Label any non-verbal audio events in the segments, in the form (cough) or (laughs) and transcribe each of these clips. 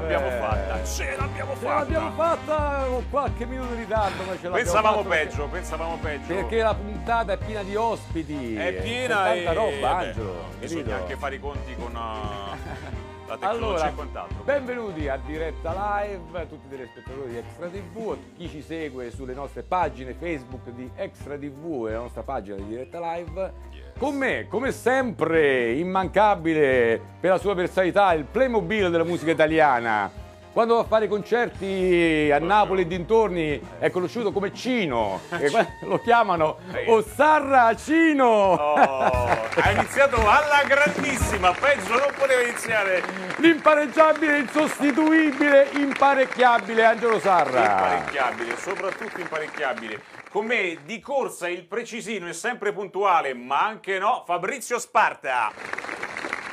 l'abbiamo fatta, ce l'abbiamo Ce l'abbiamo fatta. fatta con qualche minuto di ritardo, ma ce l'abbiamo Pensavamo fatta perché- peggio, pensavamo peggio. Perché la puntata è piena di ospiti. è piena tanta e roba, beh, Angelo. bisogna anche fare i conti con uh, (laughs) la tecnologia Allora, e quant'altro. benvenuti a diretta live, a tutti i telespettatori di Extra TV, a chi ci segue sulle nostre pagine Facebook di Extra TV e la nostra pagina di diretta live. Yes. Con me, come sempre, immancabile per la sua personalità, il Playmobil della musica italiana. Quando va a fare concerti a Napoli e dintorni è conosciuto come Cino, e (laughs) lo chiamano Ossarra Cino. Oh, ha iniziato alla grandissima, peggio non poteva iniziare. L'impareggiabile, insostituibile, imparecchiabile Angelo Sarra. Imparecchiabile, soprattutto imparecchiabile. Con me di corsa il precisino è sempre puntuale, ma anche no, Fabrizio Sparta.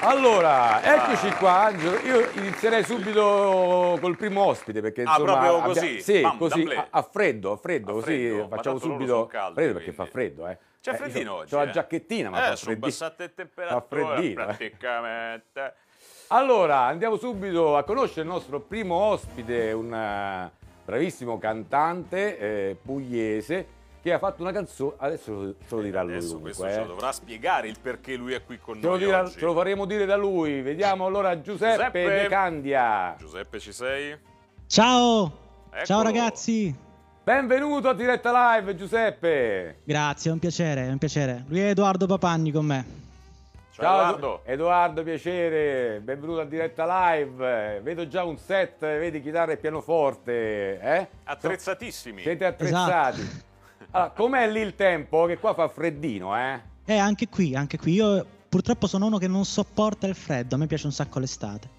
Allora, eccoci qua Angelo. Io inizierei subito col primo ospite perché Ah, insomma proprio abbia- così? Sì, Bam, così a, a freddo, a freddo, A così freddo, facciamo subito son caldi, freddo perché fa freddo, eh. C'è Eh, freddino io oggi. C'ho la eh. giacchettina, ma eh, fa sono freddino. bassate temperature freddino, eh. praticamente. Allora, andiamo subito a conoscere il nostro primo ospite, un eh, bravissimo cantante eh, pugliese che ha fatto una canzone, adesso ce lo dirà lui Adesso comunque, questo eh. ce lo dovrà spiegare il perché lui è qui con Ce lo, noi dirà- oggi. ce lo faremo dire da lui. Vediamo allora Giuseppe, Giuseppe. De Candia. Giuseppe ci sei? Ciao! Eccolo. Ciao ragazzi! Benvenuto a diretta live, Giuseppe. Grazie, è un piacere, è un piacere. Lui è Edoardo Papanni con me. Ciao, Edoardo. Edoardo, piacere. Benvenuto a diretta live. Vedo già un set, vedi chitarra e pianoforte, eh? Attrezzatissimi. Siete attrezzati. Esatto. Allora, com'è lì il tempo? Che qua fa freddino, eh? E anche qui, anche qui. Io purtroppo sono uno che non sopporta il freddo, a me piace un sacco l'estate.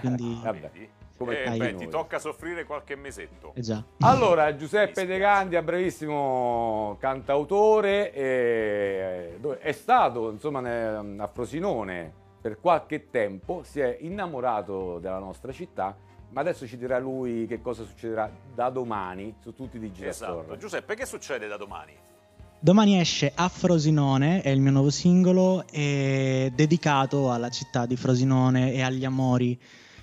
Quindi, (laughs) Vabbè, come Eh, beh, ti tocca soffrire qualche mesetto. eh già. Allora, Giuseppe De. Candia, brevissimo cantautore, eh, dove- è stato insomma a Frosinone per qualche tempo, si è innamorato della nostra città, ma adesso ci dirà lui che cosa succederà da domani su tutti i Digital Esatto. Store. Giuseppe, che succede da domani? Domani esce A Frosinone, è il mio nuovo singolo, è dedicato alla città di Frosinone e agli amori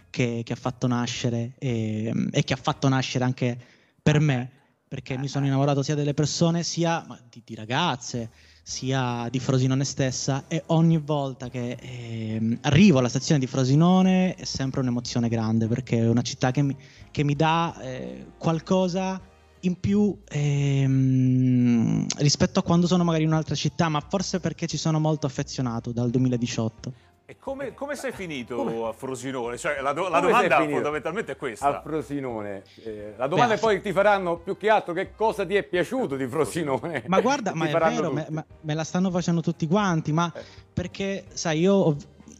che, che ha fatto nascere e, e che ha fatto nascere anche per me, perché mi sono innamorato sia delle persone, sia ma, di, di ragazze, sia di Frosinone stessa e ogni volta che ehm, arrivo alla stazione di Frosinone è sempre un'emozione grande perché è una città che mi, che mi dà eh, qualcosa in più ehm, rispetto a quando sono magari in un'altra città, ma forse perché ci sono molto affezionato dal 2018. E come, come sei finito (laughs) Come- a Frosinone? Cioè, la, do- la Come domanda fondamentalmente è A questa. Frosinone. Eh, la domanda Beh, poi ti faranno più che altro che cosa ti è piaciuto di Frosinone. Ma guarda, ma è vero, me, me la stanno facendo tutti quanti, ma Eh. perché, sai, io,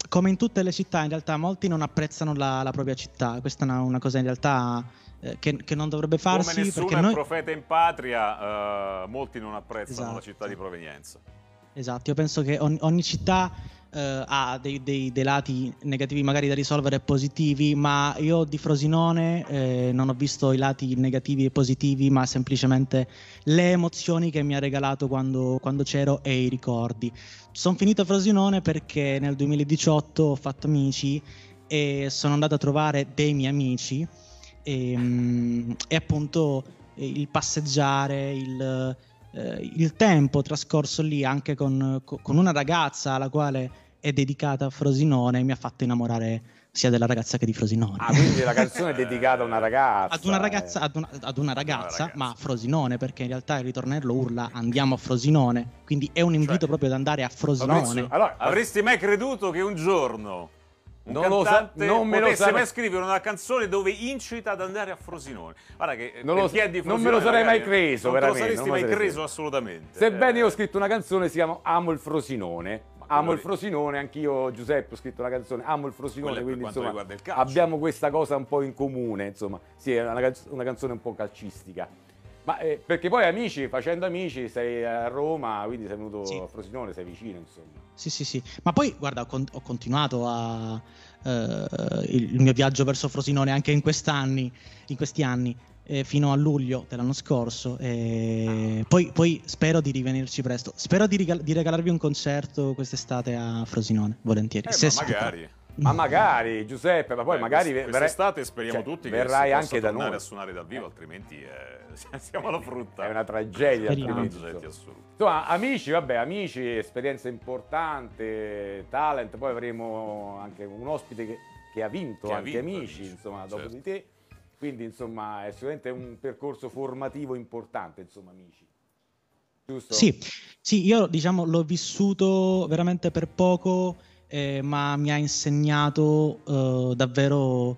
come in tutte le città, in realtà molti non apprezzano la, la propria città. Questa è una, una cosa in realtà eh, che, che non dovrebbe Come farsi nessuno perché è noi... profeta in patria, eh, molti non apprezzano la Esatto. città di provenienza. Esatto, io penso che ogni, ogni città eh, ha dei, dei- dei lati negativi magari da risolvere e positivi, ma io di Frosinone eh, non ho visto i lati negativi e positivi, ma semplicemente le emozioni che mi ha regalato quando, quando c'ero e i ricordi. Sono finito a Frosinone perché nel 2018 ho fatto amici e sono andato a trovare dei miei amici e, mm, e appunto eh, il passeggiare, il, eh, il tempo trascorso lì anche con, co- con una ragazza alla quale è dedicata a Frosinone mi ha fatto innamorare sia della ragazza che di Frosinone. Ah, quindi la canzone è dedicata a una ragazza. Ad una ragazza, eh. ad una, ad una ragazza, ragazza. ma a Frosinone, perché in realtà il ritornello urla andiamo a Frosinone, quindi è un invito Cioè, proprio ad andare a Frosinone. Allora, avresti mai creduto che un giorno un Non lo sa- cantante non me lo potesse sa- mai scrivere una canzone dove incita ad andare a Frosinone? Guarda che Non lo- chi è di non me lo Frosinone, sarei mai creso, non te lo veramente, saresti non mai lo creso assolutamente. Sebbene Eh, io ho scritto una canzone, si chiama Amo il Frosinone. Amo il Frosinone, anch'io Giuseppe ho scritto una canzone, amo il Frosinone, quindi insomma abbiamo questa cosa un po' in comune, insomma, sì, è una, canz- una canzone un po' calcistica. Ma eh, perché poi amici, facendo amici, sei a Roma, quindi sei venuto Sì. a Frosinone, sei vicino, insomma. Sì, sì, sì. Ma poi, guarda, ho, con- ho continuato a, eh, il, il mio viaggio verso Frosinone anche in quest'anni, in questi anni. Eh, fino a luglio dell'anno scorso. E poi, poi spero di rivenirci presto. Spero di, regal- di regalarvi un concerto quest'estate a Frosinone, volentieri. Eh, Se ma magari. Ma magari Giuseppe, ma poi Beh, magari quest'estate speriamo cioè, tutti che verrai si possa anche da noi. a suonare dal vivo, altrimenti eh, (laughs) siamo alla frutta. È una tragedia, altrimenti, insomma. assoluta. Insomma, amici, vabbè, amici, esperienza importante, talent, poi avremo anche un ospite che, che ha vinto Che ha anche vinto, amici, Amici, insomma, dopo certo. di te. Quindi, insomma, è sicuramente un percorso formativo importante, insomma, amici. Giusto? Sì, sì, io diciamo l'ho vissuto veramente per poco, eh, ma mi ha insegnato eh, davvero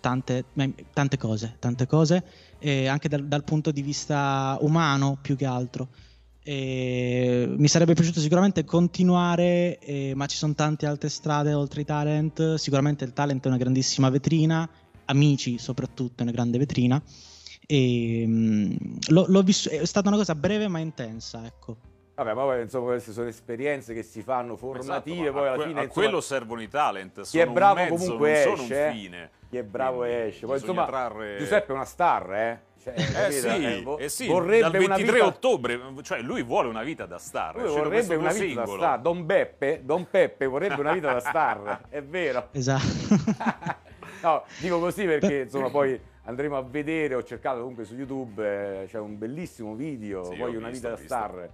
tante, tante cose, tante cose, eh, anche dal, dal punto di vista umano più che altro. E mi sarebbe piaciuto sicuramente continuare, eh, ma ci sono tante altre strade oltre i talent. Sicuramente il talent è una grandissima vetrina, amici soprattutto una grande vetrina. E, mm, l'ho- l'ho vis- è stata una cosa breve ma intensa, ecco. Vabbè, ma poi, insomma, queste sono esperienze che si fanno Esatto, formative, ma poi alla que- fine, a insomma, quello servono i talent. chi è sono bravo un mezzo, comunque non sono esce, un eh. fine. chi è bravo Quindi esce. Poi, insomma, trarre- Giuseppe è una star, eh? Cioè, Eh sì, Eh, vo- eh sì, vorrebbe dal una 23 vita- ottobre, cioè lui vuole una vita da star. Lui uscito vorrebbe una vita da singolo. star. Don Beppe, Don Peppe vorrebbe una vita da star, è vero. (laughs) Esatto. (laughs) no, dico così perché (laughs) insomma poi andremo a vedere, ho cercato comunque su YouTube, eh, c'è un bellissimo video, Sì, Voglio ho una visto, vita da star.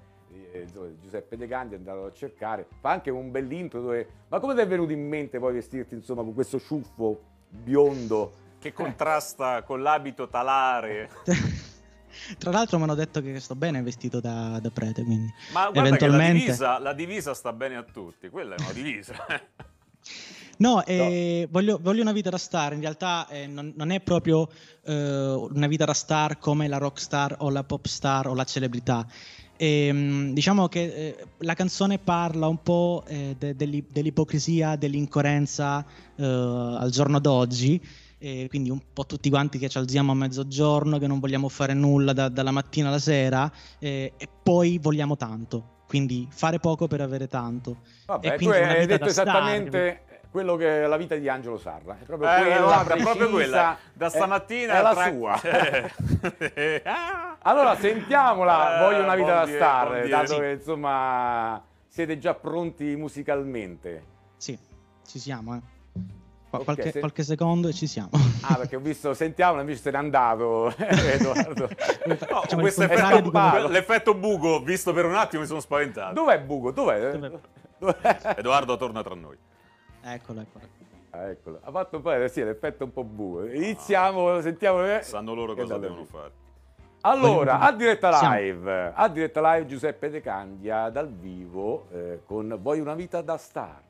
eh, Giuseppe De Gandi è andato a cercare, fa anche un bell'intro dove... Ma come ti è venuto in mente poi vestirti insomma con questo ciuffo biondo? Che contrasta con l'abito talare. (laughs) Tra l'altro mi hanno detto che sto bene vestito da, da prete, quindi Ma guarda che la eventualmente... divisa, la divisa sta bene a tutti. Quella è una divisa. (laughs) No, eh, Voglio, voglio una vita da star, in realtà eh, non, non è proprio eh, una vita da star come la rock star o la pop star o la celebrità. Ehm, diciamo che eh, la canzone parla un po' eh, de- dell'i- dell'ipocrisia, dell'incoerenza eh, al giorno d'oggi. E quindi un po' tutti quanti che ci alziamo a mezzogiorno, che non vogliamo fare nulla da- dalla mattina alla sera e poi vogliamo tanto. Quindi fare poco per avere tanto. Vabbè, E tu hai detto da star, esattamente quello che è la vita di Angelo Sarra. È proprio Eh, quella guarda, precisa, proprio quella. Da è- stamattina è la tra- sua. (laughs) Allora sentiamola, Eh, voglio una vita da star, dato Sì. che insomma siete già pronti musicalmente. Sì, ci siamo. eh. Qua- Ok, qualche, se- qualche secondo e ci siamo. Ah, perché ho visto, sentiamola, invece se n'è andato (laughs) Edoardo. No, (laughs) Facciamo questo il effetto, buco, l'effetto buco, visto per un attimo, mi sono spaventato. Dov'è Bugo? Dov'è? Dov'è? Dov'è? Edoardo torna tra noi. Eccolo, eccolo. Ah, eccolo. Ha fatto poi sì, l'effetto un po' buco. Iniziamo, sentiamo. eh. Sanno loro cosa bello. devono fare. Allora, a diretta live, a diretta live Giuseppe De Candia dal vivo eh, con Voglio una vita da star.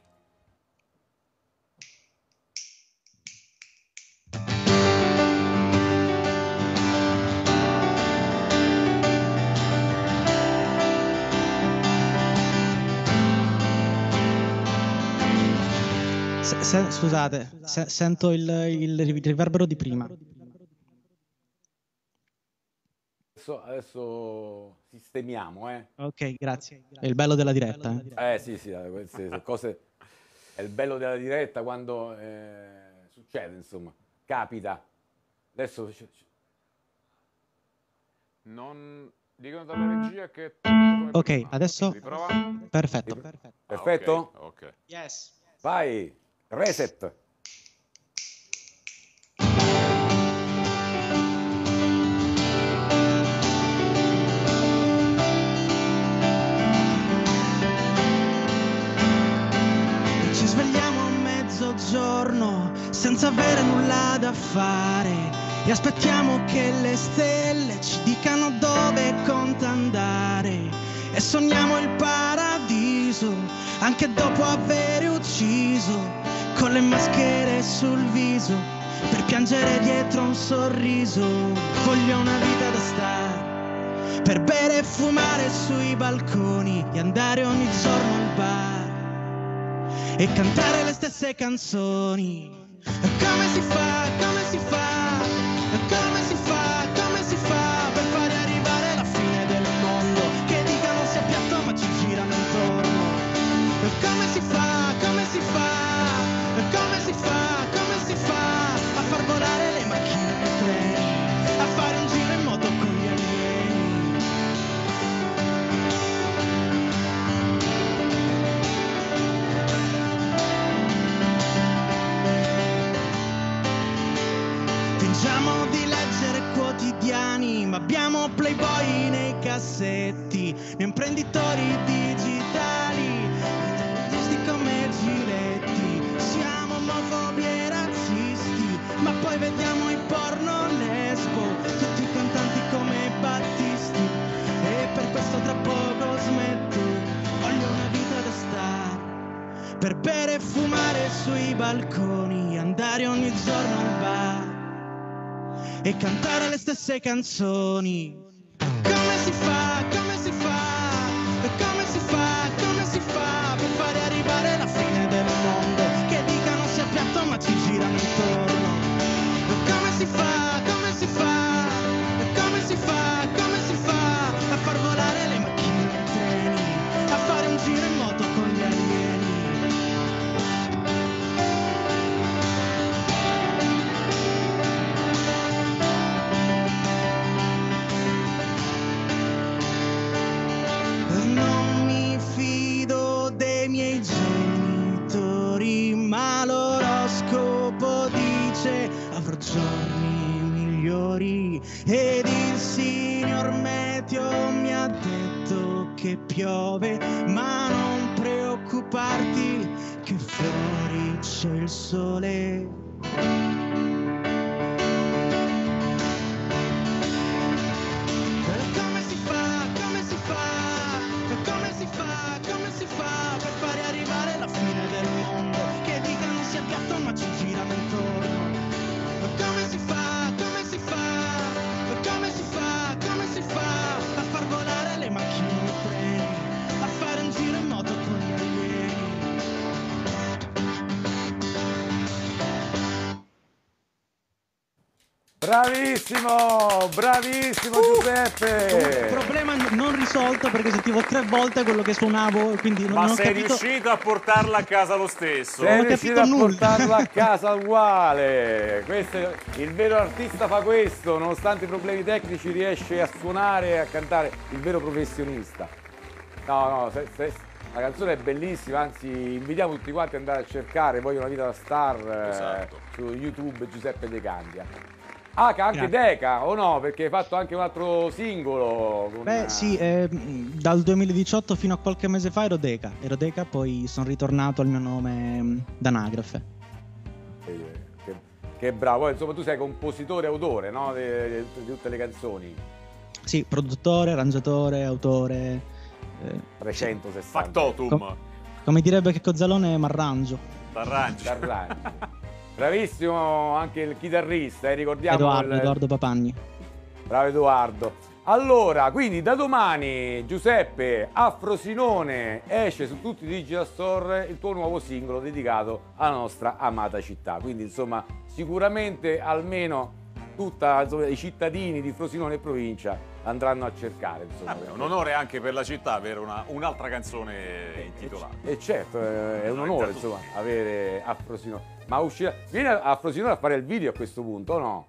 Se- scusate, se- sento il, il riverbero di prima. Adesso, adesso sistemiamo, eh. Ok, grazie. È il bello della diretta. eh. Eh sì, sì, eh, queste cose... È il bello della diretta quando eh, succede, insomma, capita. Adesso... Non dicono dalla regia che Ok, prima. adesso- Riprova. Perfetto. Ah, Perfetto? ok, ok. Yes. Vai, reset. Ci svegliamo a mezzogiorno senza avere nulla da fare. E aspettiamo che le stelle ci dicano dove conta andare. E sogniamo il paradiso anche dopo aver ucciso con le maschere sul viso per piangere dietro un sorriso. Voglio una vita da star per bere e fumare sui balconi e andare ogni giorno al bar e cantare le stesse canzoni. Come si fa, come si fa, stesse canzoni. Bravissimo, bravissimo Giuseppe. Problema non risolto perché sentivo tre volte quello che suonavo, quindi non, Ma non ho sei capito. riuscito a portarla a casa lo stesso. Sei ho riuscito a nulla. portarlo a (laughs) casa uguale. Questo il vero artista fa questo, nonostante i problemi tecnici riesce a suonare e a cantare. Il vero professionista. No, no, se- se- la canzone è bellissima, anzi invitiamo tutti quanti ad andare a cercare Voglio una vita da star eh, Esatto. su YouTube Giuseppe De Candia. Ah, che anche Grazie. Deca, o no? Perché hai fatto anche un altro singolo. con- Beh, sì, eh, dal 2018 fino a qualche mese fa ero Deca. Ero Deca, poi sono ritornato al mio nome mm, d'anagrafe. Eh, Che, che bravo, Poi, insomma tu sei compositore e autore no? di, di- di tutte le canzoni. Sì, produttore, arrangiatore, autore. eh, 360. Factotum. Com- come direbbe che Cozzalone, m'arrangio. T'arrangi. Bravissimo anche il chitarrista, eh, ricordiamo. Edoardo, il- Edoardo Papagni. Bravo Edoardo. Allora, quindi da domani Giuseppe a Frosinone esce su tutti i digital store il tuo nuovo singolo dedicato alla nostra amata città. Quindi insomma sicuramente almeno tutti i cittadini di Frosinone e provincia andranno a cercare. Insomma, Vabbè, un onore anche per la città avere una- un'altra canzone intitolata. E certo, eh, è un onore insomma avere a Frosinone. Ma uscirà, vieni a Frosinone a fare il video a questo punto o no?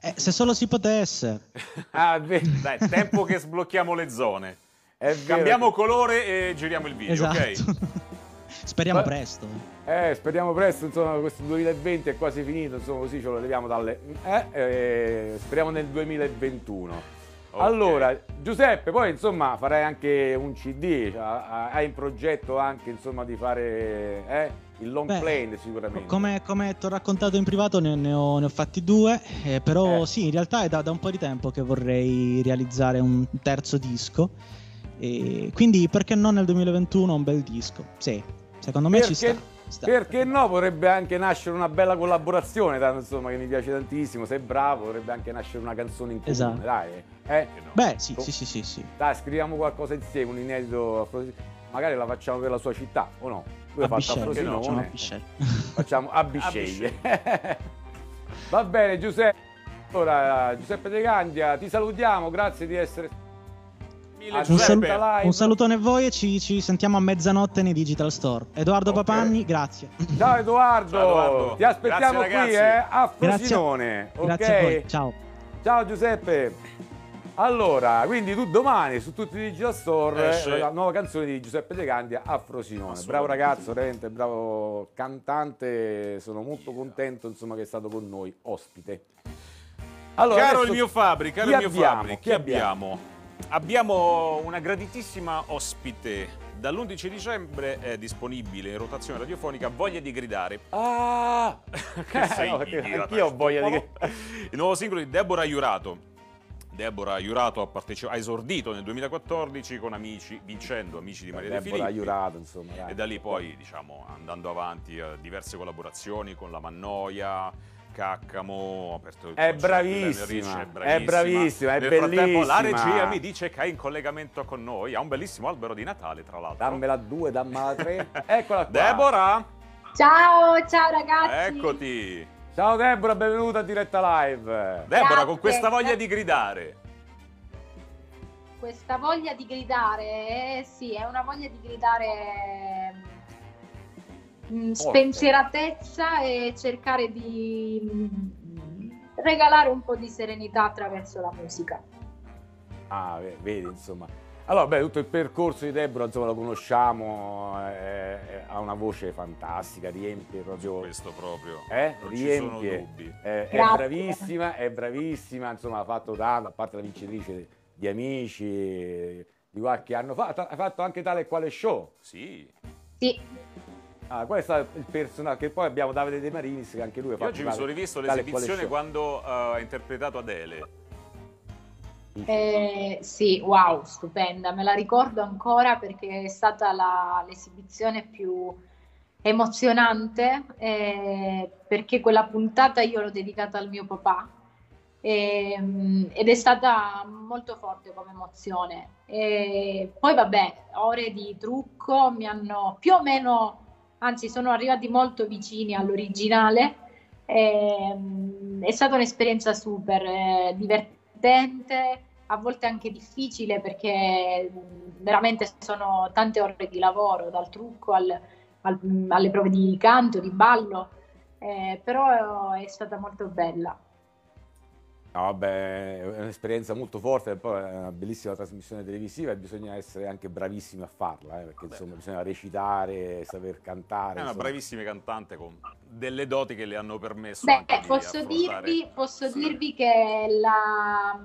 Eh, se solo si potesse. (laughs) Ah. Dai, tempo che sblocchiamo le zone. È vero. Cambiamo colore e giriamo il video, esatto. ok? (laughs) Speriamo Ma- presto. Eh, speriamo presto, insomma, questo 2020 è quasi finito, insomma, così ce lo leviamo dalle... Eh, eh, speriamo nel 2021. Ok. Allora, Giuseppe, poi insomma farai anche un CD, cioè, hai in progetto anche insomma di fare eh, il long Beh, play sicuramente. Come, come ti ho raccontato in privato, ne, ne ho, ne ho fatti due. eh, però Eh. sì, in realtà è da, da un po' di tempo che vorrei realizzare un terzo disco. E quindi perché non nel 2021 un bel disco? Sì, secondo me ci sta. Perché, sta. perché no? Potrebbe anche nascere una bella collaborazione, tanto, insomma, che mi piace tantissimo. Sei bravo, potrebbe anche nascere una canzone in comune, Esatto. dai. Eh? No. Beh, sì, Com- sì, sì, sì, sì. Dai, scriviamo qualcosa insieme, un inedito. a Magari la facciamo per la sua città, o no? Lui A a Bisceglie, no? facciamo a Frosinone. Bisceglie. Facciamo a Bisceglie. (laughs) Va bene, Giuseppe. Allora, Giuseppe De Candia, ti salutiamo, grazie di essere. Mille Un Un, Giuseppe. salu- live. un salutone a voi e ci, ci sentiamo a mezzanotte nei Digital Store. Edoardo Ok. Papagni, grazie. Ciao Edoardo, Ciao, Edoardo. ti aspettiamo Grazie, qui eh, a Grazie. Frosinone. ok? Grazie a voi. Ciao. Ciao Giuseppe. Allora, quindi tu domani su tutti i digital store Esce. eh, la nuova canzone di Giuseppe De Candia a Frosinone. Bravo ragazzo, veramente bravo cantante, sono molto contento insomma che è stato con noi ospite. Allora, caro il mio Fabri, caro il mio abbiamo? Fabri, chi, chi abbiamo? Abbiamo una graditissima ospite. Dall'11 dicembre è disponibile in rotazione radiofonica Voglia di gridare. Ah! (laughs) Che sei no, anch'io ho voglia di... (laughs) Il nuovo singolo di Deborah Iurato. Deborah Iurato ha, ha esordito nel 2014 con Amici, vincendo Amici di Maria De Deborah Filippi. Iurato, insomma. dai. E da lì poi, diciamo, andando avanti, eh, diverse collaborazioni con la Mannoia, Caccamo, ha aperto il È bravissima, della Ricci, è bravissima, è Nel frattempo la bellissima. regia mi dice che è in collegamento con noi, ha un bellissimo albero di Natale, tra l'altro. Dammela due, dammela tre. (laughs) Eccola qua. Deborah, Ciao, ciao ragazzi. eccoti. Ciao Deborah, benvenuta a diretta live. Deborah, Grazie. con questa voglia di gridare. Questa voglia di gridare, eh, sì, è una voglia di gridare mm, spensieratezza e cercare di mm, regalare un po' di serenità attraverso la musica. Ah, ve- vedi, insomma. Allora, beh, tutto il percorso di Deborah, insomma, lo conosciamo, eh, eh, ha una voce fantastica, riempie proprio... Questo proprio. Eh, non ci sono riempie. dubbi. Eh, è bravissima, è bravissima, insomma, ha fatto tanto, a parte la vincitrice di Amici di qualche anno fa, ha fatto anche tale e quale show. Sì. Sì, Ah, qual è stato il personaggio? Che poi abbiamo Davide De Marinis, che anche lui ha Io fatto oggi mi sono rivisto l'esibizione quando eh, ha interpretato Adele. eh, sì, wow, stupenda, me la ricordo ancora perché è stata la- l'esibizione più emozionante, eh, perché quella puntata io l'ho dedicata al mio papà ehm, ed è stata molto forte come emozione. E poi vabbè, ore di trucco mi hanno più o meno, anzi sono arrivati molto vicini all'originale. Ehm, è stata un'esperienza super eh, divertente, a volte anche difficile perché veramente sono tante ore di lavoro, dal trucco al- al- alle prove di canto, di ballo, eh, però è stata molto bella. No, vabbè, è un'esperienza molto forte, e poi è una bellissima trasmissione televisiva e bisogna essere anche bravissimi a farla, eh, perché insomma bisogna recitare, saper cantare. È una insomma. bravissima cantante con delle doti che le hanno permesso Beh, anche di posso affrontare- dirvi, posso Sì. dirvi che la,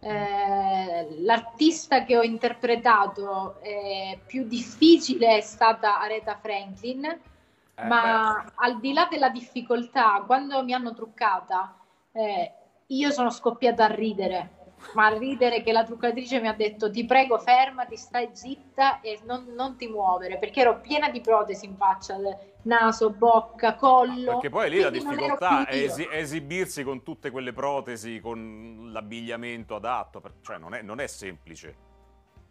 eh, l'artista che ho interpretato eh, più difficile è stata Aretha Franklin, Eh, ma al di là della difficoltà, quando mi hanno truccata, eh, io sono scoppiata a ridere. Ma a ridere che la truccatrice mi ha detto ti prego fermati, stai zitta e non, non ti muovere perché ero piena di protesi in faccia, naso, bocca, collo. Perché poi lì la difficoltà è esi- esibirsi con tutte quelle protesi, con l'abbigliamento adatto, cioè non è, non è semplice.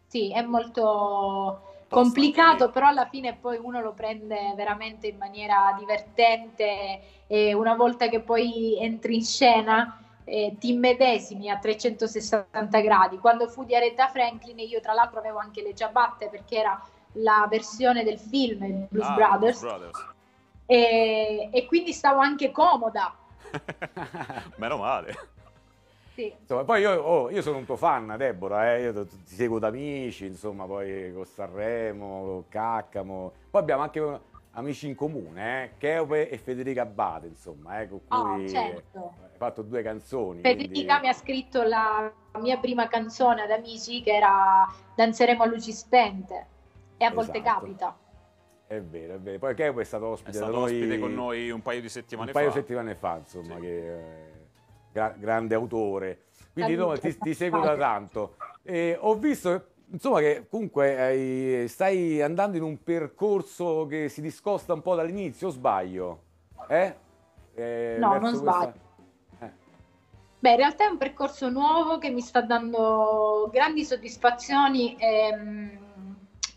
Sì, è molto complicato, però alla fine poi uno lo prende veramente in maniera divertente e una volta che poi entri in scena eh, ti immedesimi a 360 gradi. Quando fu di Aretha Franklin io tra l'altro avevo anche le ciabatte perché era la versione del film il Blues Ah, Brothers Blues Brothers. e, e quindi stavo anche comoda. (laughs) Meno male. Sì. Insomma, poi io, oh, io sono un tuo fan, Deborah, eh, io ti ti seguo da amici, insomma, poi con Sanremo, con Caccamo. Poi abbiamo anche amici in comune, eh, Cheope e Federica Abate, insomma, eh, con Oh, cui certo. hai fatto due canzoni. Federica quindi- mi ha scritto la mia prima canzone ad amici che era Danzeremo a luci spente e a volte Esatto. capita. È vero, è vero. Poi Cheope è stato È ospite da stato noi ospite con noi un paio di settimane un paio fa. di settimane fa, insomma, Sì. che eh, gra- grande autore. Quindi no, ti, ti seguo da tanto. E ho visto, insomma, che comunque hai- stai andando in un percorso che si discosta un po' dall'inizio, o sbaglio? Eh? Eh, No, non questa- sbaglio. Eh, Beh, in realtà è un percorso nuovo che mi sta dando grandi soddisfazioni ehm,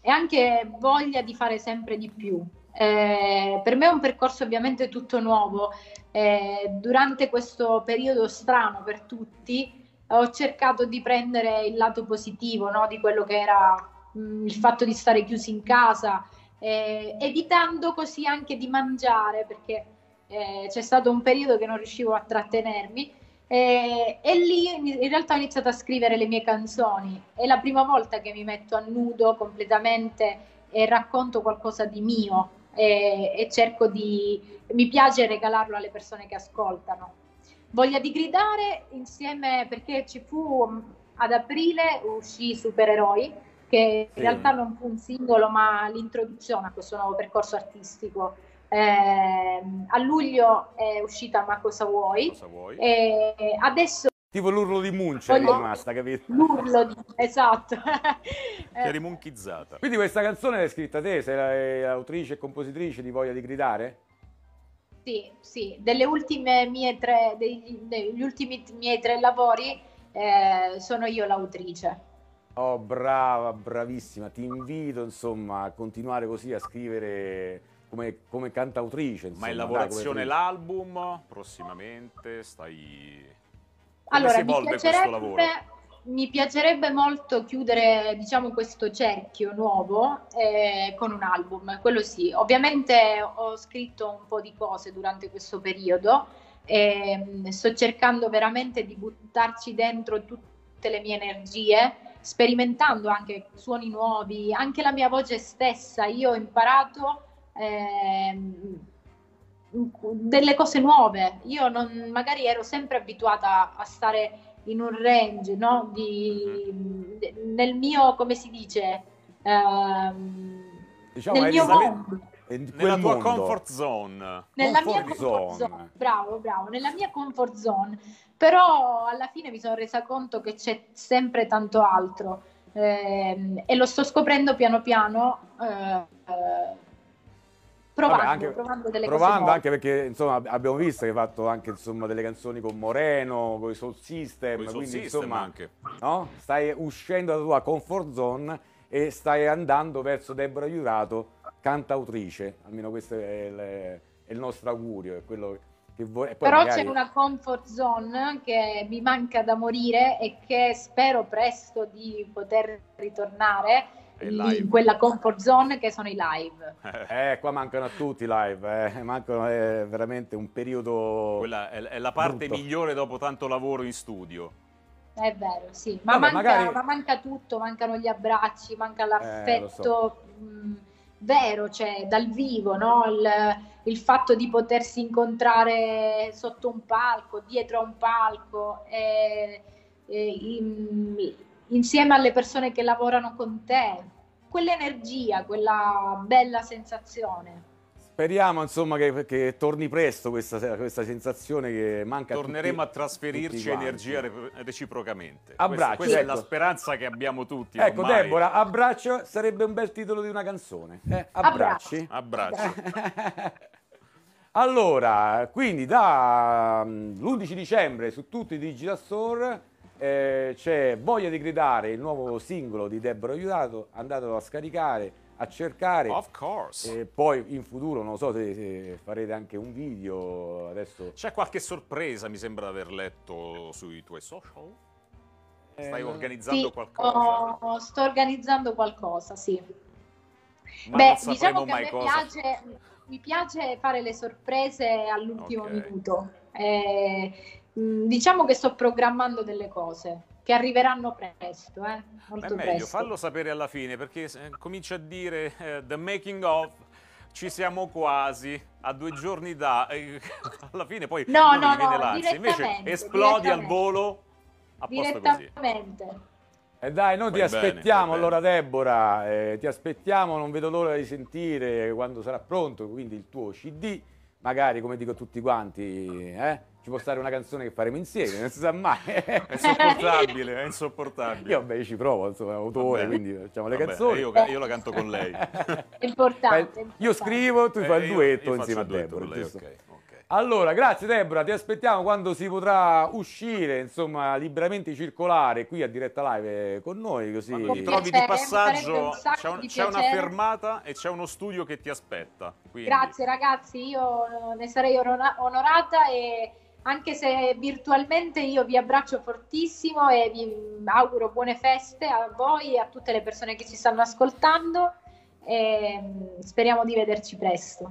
e, anche voglia di fare sempre di più. Eh, per me è un percorso ovviamente tutto nuovo. Eh, durante questo periodo strano per tutti, ho cercato di prendere il lato positivo, no, di quello che era mh, il fatto di stare chiusi in casa, eh, evitando così anche di mangiare, perché eh, c'è stato un periodo che non riuscivo a trattenermi. eh, e lì in realtà ho iniziato a scrivere le mie canzoni. È la prima volta che mi metto a nudo completamente e racconto qualcosa di mio e, e cerco di. mi piace regalarlo alle persone che ascoltano. Voglia di gridare insieme perché ci fu mm, ad aprile uscì Supereroi, che in Sì. realtà non fu un singolo, ma l'introduzione a questo nuovo percorso artistico. Ehm, a luglio è uscita Ma cosa vuoi? Cosa vuoi? E adesso Tipo l'urlo di Munch è rimasta, capito? l'urlo di... Esatto. (laughs) Ti Eh, eri monchizzata. Quindi questa canzone l'hai scritta te, sei la- l'autrice e compositrice di Voglia di gridare? Sì, sì, delle ultime mie tre, degli, degli ultimi miei tre lavori eh, sono io l'autrice. Oh, brava, bravissima. Ti invito, insomma, a continuare così a scrivere come, come cantautrice. Ma Insomma, in dai, lavorazione l'album? Prossimamente? Stai... Come Allora, si mi evolve questo lavoro? Mi piacerebbe molto chiudere, diciamo, questo cerchio nuovo eh, con un album, quello sì. Ovviamente ho scritto un po' di cose durante questo periodo e mm, sto cercando veramente di buttarci dentro tutte le mie energie, sperimentando anche suoni nuovi, anche la mia voce stessa. Io ho imparato ehm, delle cose nuove. Io non, magari ero sempre abituata a stare in un range, no? Di, de- nel mio, come si dice, ehm, Diciamo, nel mio mondo. Nella tua mondo. comfort zone. Nella Comfort mia comfort zone. zone. bravo, bravo, nella mia comfort zone, però alla fine mi sono resa conto che c'è sempre tanto altro ehm, e lo sto scoprendo piano piano, eh, eh, provando, Vabbè, anche- provando delle cose Provando nuove. anche perché insomma abbiamo visto che hai fatto anche insomma delle canzoni con Moreno, con i Soul System, Con i Soul quindi System insomma anche. no? stai uscendo dalla tua comfort zone e stai andando verso Deborah Iurato, cantautrice, almeno questo è il, è il nostro augurio, è quello che vuoi. e poi Però magari- c'è una comfort zone che mi manca da morire e che spero presto di poter ritornare in quella comfort zone che sono i live. (laughs) Eh, qua mancano a tutti i live, eh. mancano è veramente un periodo... Quella è, è la parte Brutto. migliore dopo tanto lavoro in studio. È vero, sì, ma, Vabbè, manca, magari- ma manca tutto, mancano gli abbracci, manca Eh, l'affetto lo mh, vero, cioè dal vivo, no? il, il fatto di potersi incontrare sotto un palco, dietro a un palco, e- e in- insieme alle persone che lavorano con te, quell'energia, quella bella sensazione. Speriamo insomma che, che torni presto questa, questa sensazione che manca Torneremo a, tutti- trasferirci tutti quanti. energia re- reciprocamente. Abbracci, Questa, questa è ecco. la speranza che abbiamo tutti. Ecco ormai. Deborah, abbraccio sarebbe un bel titolo di una canzone. Eh, abbracci. Abbraccio. (laughs) allora, quindi da mm, l'11 dicembre su tutti i digital store eh, c'è Voglia di gridare, il nuovo singolo di Deborah Aiutato, andatelo a scaricare, a cercare. Of course. E poi in futuro, non so se, se farete anche un video adesso. C'è qualche sorpresa, mi sembra di aver letto sui tuoi social? Stai Eh, organizzando Sì, qualcosa? ho- sto organizzando qualcosa, sì. Ma Beh, diciamo che a me piace, mi piace fare le sorprese all'ultimo Ok. minuto. Eh, mh, diciamo che sto programmando delle cose che arriveranno presto, eh, È molto meglio, presto. fallo sapere alla fine perché se comincia a dire eh, the making of, ci siamo quasi, a due giorni da, (laughs) eh, alla fine poi No, non no, viene no, l'ansia, invece direttamente, esplodi al volo, a posto così. Direttamente. E dai, noi ti Fai bene, aspettiamo allora Deborah, eh, ti aspettiamo, non vedo l'ora di sentire quando sarà pronto, quindi il tuo CD, magari come dico a tutti quanti, eh, ci può stare una canzone che faremo insieme, non si sa mai. È insopportabile, è insopportabile. Io beh, ci provo, insomma, autore, Vabbè. quindi facciamo le Vabbè, canzoni. Io, io la canto con lei. È importante. Io scrivo, tu Eh, fai il io- duetto insieme a Deborah, con lei, giusto? ok, ok. Allora, grazie Deborah, ti aspettiamo quando si potrà uscire, insomma, liberamente circolare qui a diretta live eh, con noi, così... Ma Con trovi di piacere, passaggio, un c'è, un- di c'è una fermata e c'è uno studio che ti aspetta. quindi- Grazie ragazzi, io ne sarei onorata e anche se virtualmente io vi abbraccio fortissimo e vi auguro buone feste a voi e a tutte le persone che ci stanno ascoltando e mm, speriamo di vederci presto.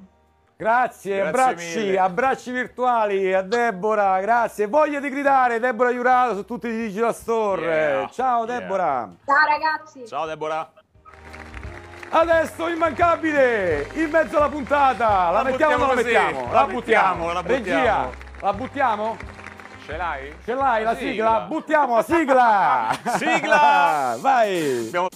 Grazie, Grazie abbracci, mille. abbracci virtuali a Deborah, grazie. Voglia di gridare, Deborah Iurato su tutti i digital store. Yeah, Ciao yeah. Deborah. Ciao ragazzi! Ciao Deborah. Adesso immancabile, in mezzo alla puntata. La, La mettiamo o non la buttiamo mettiamo? la buttiamo, la Regia, buttiamo. La buttiamo? Ce l'hai? Ce l'hai la Sigla. sigla? Buttiamo la sigla! (laughs) Sigla! Vai! Abbiamo-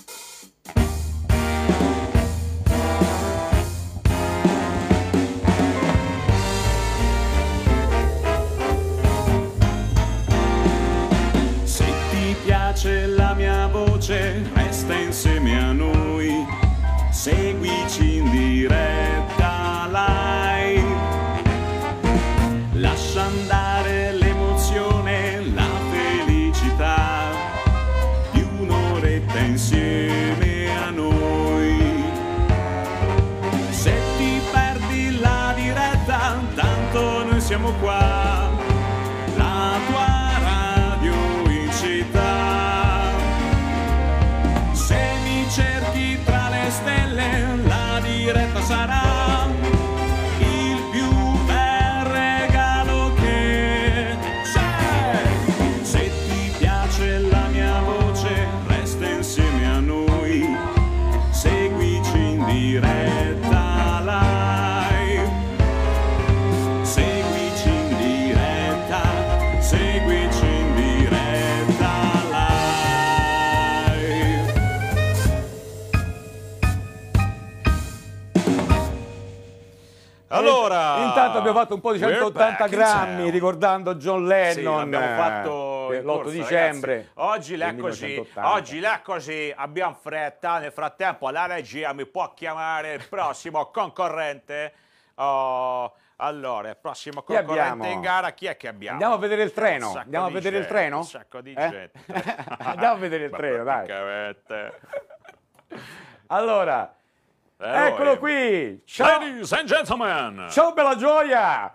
abbiamo fatto un po' di we're 180 back in grammi ricordando John Sì, Lennon. l'abbiamo fatto eh, in l'8 corsa, dicembre. ragazzi. Oggi l'è così, 1980. oggi l'è così, abbiamo fretta, nel frattempo la regia mi può chiamare il prossimo (laughs) concorrente. Oh, allora, il prossimo concorrente in gara, chi è che abbiamo? Andiamo a vedere il treno. Sacco Andiamo a vedere il treno? Un sacco di Eh? gente. (laughs) Andiamo a vedere il (laughs) treno, dai. Allora, Eh, eccolo qui. Ciao, Ladies and gentlemen. ciao bella gioia.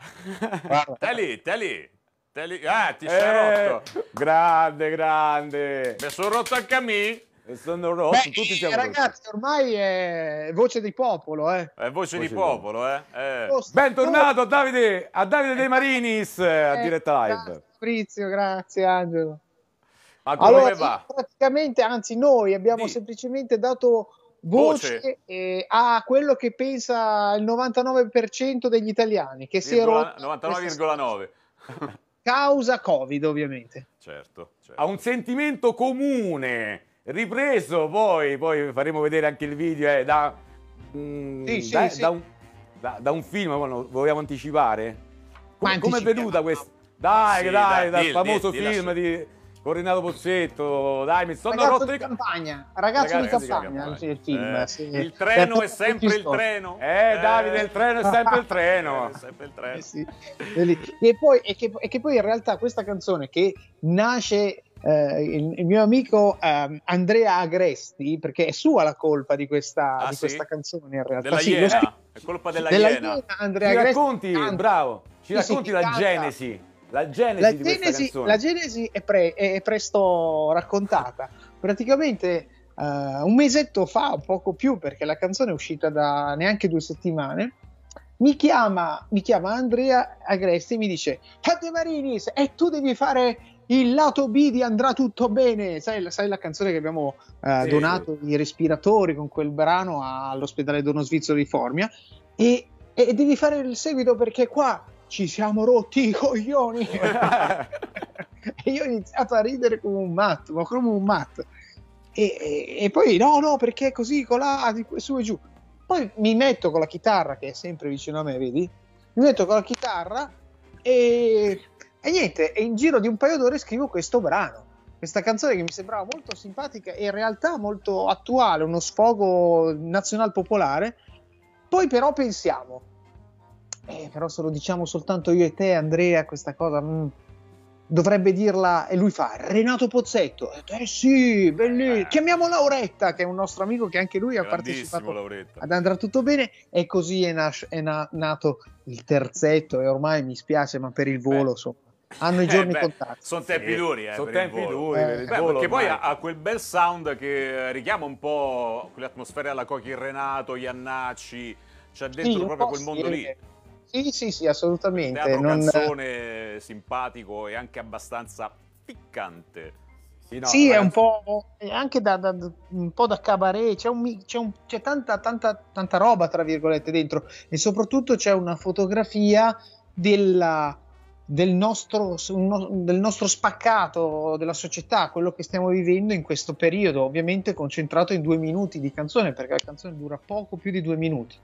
Te lì, te lì. Te lì. Ah, ti sei Eh, rotto. grande, grande. Mi sono rotto anche a me. E Sono rotto, Beh, tutti eh, siamo ragazzi, ormai è voce di popolo, eh. È voce di Voce di popolo, eh. eh. Oh, Bentornato a Davide, a Davide De Marinis eh, a Eh, diretta live. Grazie, Fabrizio, grazie Angelo. Ma come Allora, va? praticamente, anzi, noi abbiamo Di. semplicemente dato voce, Voce. eh, a quello che pensa il 99% degli italiani, che si è rotto 99,9. (laughs) causa Covid, ovviamente. certo, certo. ha un sentimento comune, ripreso poi, poi faremo vedere anche il video, eh, da, mm, Sì, sì, da, sì. da un, da- da un film, vogliamo anticipare? Come, è venuta questa? Dai, Sì, dai, dai, dal famoso film di con Renato Pozzetto, dai, mi sono rotto di campagna, ragazzo Ragazzi di campagna, sì, il film. Eh, sì. Il treno è Per- sempre il treno. (laughs) Eh, Davide, il treno è sempre il treno. (laughs) È sempre il treno. Eh sì. E poi, e che, e che poi in realtà questa canzone che nasce eh, il, il mio amico ehm, Andrea Agresti, perché è sua la colpa di questa, Ah, di sì? questa canzone in realtà. Della Sì, Iena. È colpa della, della Iena. Iena, Andrea Ci Agresti racconti, bravo, ci racconti la genesi, la genesi La genesi, la genesi è, pre- è presto raccontata. Praticamente eh, un mesetto fa, poco più, perché la canzone è uscita da neanche due settimane. Mi chiama, mi chiama Andrea Agresti e mi dice: Fate Marinis, e tu devi fare il lato B di Andrà tutto bene. Sai, sai la canzone che abbiamo eh, Sì. donato i respiratori con quel brano all'ospedale Dono Svizzero di Formia? E, e devi fare il seguito perché qua ci siamo rotti i coglioni. (laughs) e io ho iniziato a ridere come un matto, ma come un matto. E, e- e poi no, no, perché così, colà, su e giù. Poi mi metto con la chitarra, che è sempre vicino a me, vedi? Mi metto con la chitarra e, e niente, e in giro di un paio d'ore scrivo questo brano. Questa canzone che mi sembrava molto simpatica e in realtà molto attuale, uno sfogo nazional popolare. Poi però pensiamo, eh, però se lo diciamo soltanto io e te, Andrea, questa cosa mm, dovrebbe dirla. E lui fa Renato Pozzetto. Detto, Eh sì, bellissimo. Eh. Chiamiamo Lauretta, che è un nostro amico che anche lui ha partecipato Lauretta. ad Andrà tutto bene. E così è, nas- è na- nato il terzetto. E ormai mi spiace, ma per il volo Beh. insomma, hanno i (laughs) giorni Eh, contati. Sono tempi Sì, duri, eh, sono tempi volo. duri Eh. Beh, volo perché poi ha, ha quel bel sound che richiama un po' quelle atmosfere alla Cochi Renato, Iannacci, c'è dentro Sì, proprio quel mondo sì, lì. Sì, sì, sì, assolutamente. Teatro Non- canzone simpatico e anche abbastanza piccante. Sì, no, sì, è un po' anche da, da- un po' da cabaret, c'è, un c'è, un- c'è tanta, tanta, tanta roba, tra virgolette, dentro, e soprattutto c'è una fotografia della del nostro, un no- del nostro spaccato della società, quello che stiamo vivendo in questo periodo, ovviamente concentrato in due minuti di canzone, perché la canzone dura poco più di due minuti.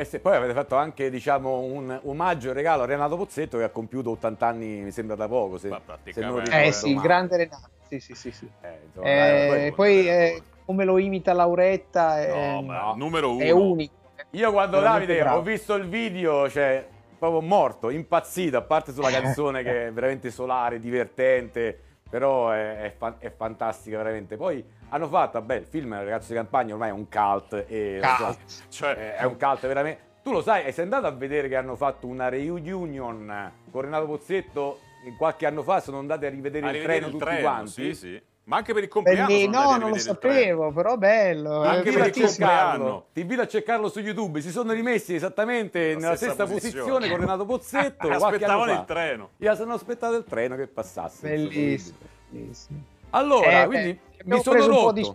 E se poi avete fatto anche diciamo, un omaggio e regalo a Renato Pozzetto che ha compiuto 80 anni, mi sembra da poco. Se, se non ricordo Eh sì, il grande Renato. Sì, sì, sì, sì. Eh, insomma, Eh, dai, poi- poi eh, come lo imita Lauretta è, No, ma no. numero uno. è unico. Io quando Davide bravo. ho visto il video, cioè proprio morto, impazzito, a parte sulla (laughs) canzone che è veramente solare, divertente, però è, è fa- è fantastica veramente. Poi hanno fatto, vabbè, il film Il ragazzo di campagna ormai è un cult, e, Cult. Cioè, Eh, è un cult veramente. Tu lo sai, sei andato a vedere che hanno fatto una reunion con Renato Pozzetto qualche anno fa, sono andati a rivedere a il rivedere treno il tutti treno, quanti. sì, sì. Ma anche per il compleanno Belli- no, non lo sapevo, però bello. Anche è Ti invito, a per il compleanno. ti invito a cercarlo su YouTube. Si sono rimessi esattamente nella stessa stessa posizione. posizione con Renato Pozzetto. (laughs) Aspettavano il treno. Io sono aspettato il treno che passasse. Bellissimo. bellissimo. Allora, Eh, quindi beh, mi sono preso un po' rotto. di.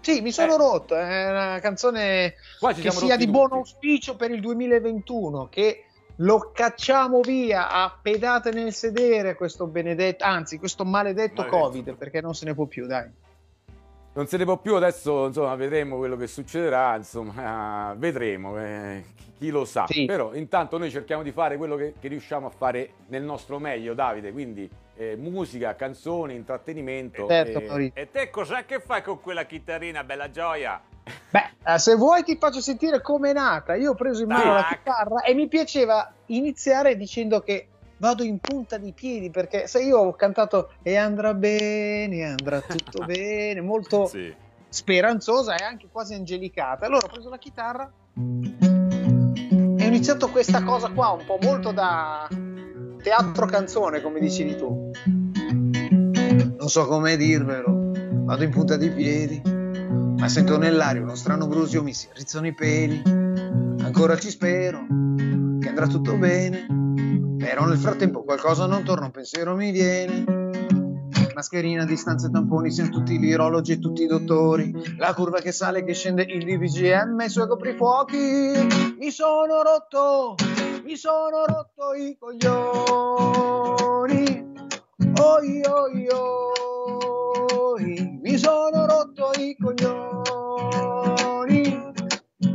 Sì, mi sono Eh. rotto. È una canzone che sia di buon auspicio per il 2021. Che lo cacciamo via a pedate nel sedere questo benedetto, anzi, questo maledetto Maledetto. Covid, perché non se ne può più, dai. Non se ne può più adesso, insomma, vedremo quello che succederà, insomma, vedremo, eh, chi, lo sa. Sì. Però intanto noi cerchiamo di fare quello che, che riusciamo a fare nel nostro meglio, Davide, quindi eh, musica, canzoni, intrattenimento. Certo, eh, Maurizio. E te cos'è che fai con quella chitarrina, bella gioia? Beh, eh, se vuoi ti faccio sentire com'è nata. Io ho preso in mano la Tac. chitarra e mi piaceva iniziare dicendo che vado in punta di piedi perché se io ho cantato e andrà bene, andrà tutto (laughs) bene, molto Sì. speranzosa e anche quasi angelicata. Allora ho preso la chitarra e ho iniziato questa cosa qua, un po' molto da teatro canzone, come dicevi tu. Non so come dirvelo, vado in punta di piedi, ma sento nell'aria uno strano brusio, mi si rizzano i peli. Ancora ci spero che andrà tutto bene, però nel frattempo qualcosa non torna, un pensiero mi viene. Mascherina, distanze, tamponi, siamo tutti gli virologi e tutti i dottori. La curva che sale, che scende, il DVGM e i suoi coprifuochi. Mi sono rotto, mi sono rotto i coglioni. Oi, oi, oi. Mi sono rotto i coglioni.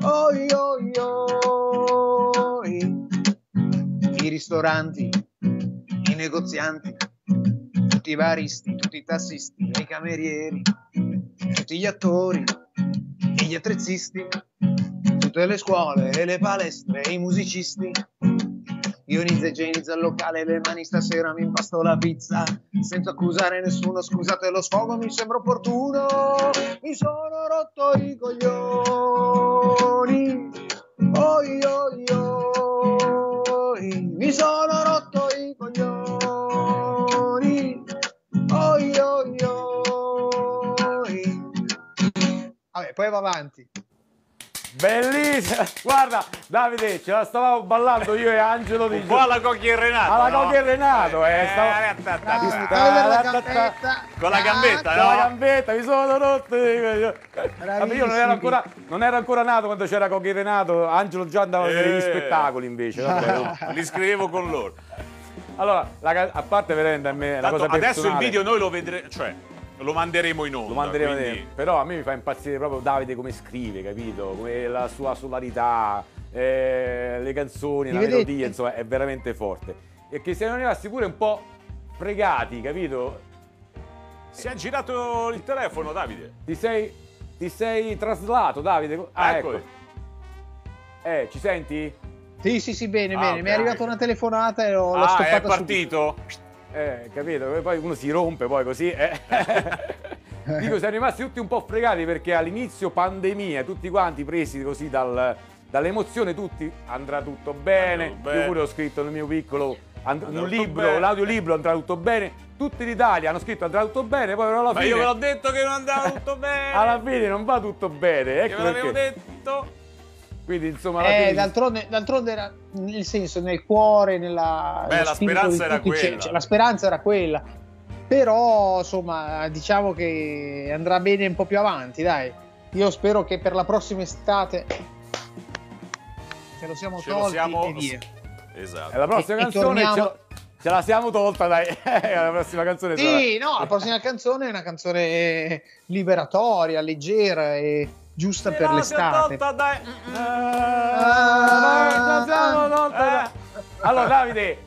Oi, oi, oi. I ristoranti, i negozianti, tutti i baristi, tutti i tassisti, i camerieri, tutti gli attori e gli attrezzisti, tutte le scuole e le palestre e i musicisti. E già inizio al locale, le mani stasera mi impasto la pizza, senza accusare nessuno, scusate lo sfogo, mi sembra opportuno, mi sono rotto i coglioni, oi oi oi, mi sono rotto i coglioni, oi oi oi. Vabbè, poi va avanti. Bellissima! (laughs) Guarda, Davide, ce la stavamo ballando io e Angelo di po' alla Cocchi e Renato. Alla no? Cocchi e Renato, eh, stavo- ta, ta, ta, Bravo, ta. fai vedere la gambetta. Con la gambetta, Con la no? gambetta, mi sono rotto. Vabbè, io non ero, ancora, non ero ancora nato quando c'era Cocchi e Renato, Angelo già andava a vedere gli Eh. spettacoli invece. (laughs) vabbè. Li scrivevo con loro. Allora, la a parte veramente a me la Tanto cosa adesso il personale, video noi lo vedremo, cioè lo manderemo in onda. lo manderemo quindi- però a me mi fa impazzire proprio Davide come scrive, capito? Come la sua solarità, eh, le canzoni, Mi la vedete? melodia, insomma, è veramente forte. E che siamo rimasti pure un po' fregati, capito? Si è girato il telefono, Davide. Ti sei, ti sei traslato, Davide? Ah, Eccolo. ecco. Eh, ci senti? Sì, sì, sì, bene, Ah, bene. ok. Mi è arrivata una telefonata e l'ho, l'ho Ah, stoppata è partito? Eh, capito? Poi uno si rompe poi così. eh. (laughs) Dico, siamo rimasti tutti un po' fregati perché all'inizio pandemia, tutti quanti presi così dal- dall'emozione, tutti andrà tutto bene. Andrà bene. Io pure ho scritto nel mio piccolo un libro, bene. l'audiolibro andrà tutto bene. Tutti in Italia hanno scritto andrà tutto bene, poi però alla Ma fine io ve l'ho detto che non andava tutto (laughs) bene. alla fine non va tutto bene. Io Ecco ve l'avevo perché. detto. Quindi insomma Eh, fine- d'altronde, d'altronde era nel senso, nel cuore, nella. Beh, la speranza era tutti c'è- quella. c'è- la speranza era quella. Però, insomma, diciamo che andrà bene un po' più avanti, dai. Io spero che per la prossima estate ce lo siamo Ce lo tolti siamo- e via. E Esatto. la prossima E- e canzone torniamo- ce, Ce la siamo tolta, dai. (laughs) la prossima canzone Sì, sarà- no, la prossima canzone è una canzone liberatoria, leggera e giusta per l'estate. Ah, la siamo tolta, Eh. dai. Allora, Davide,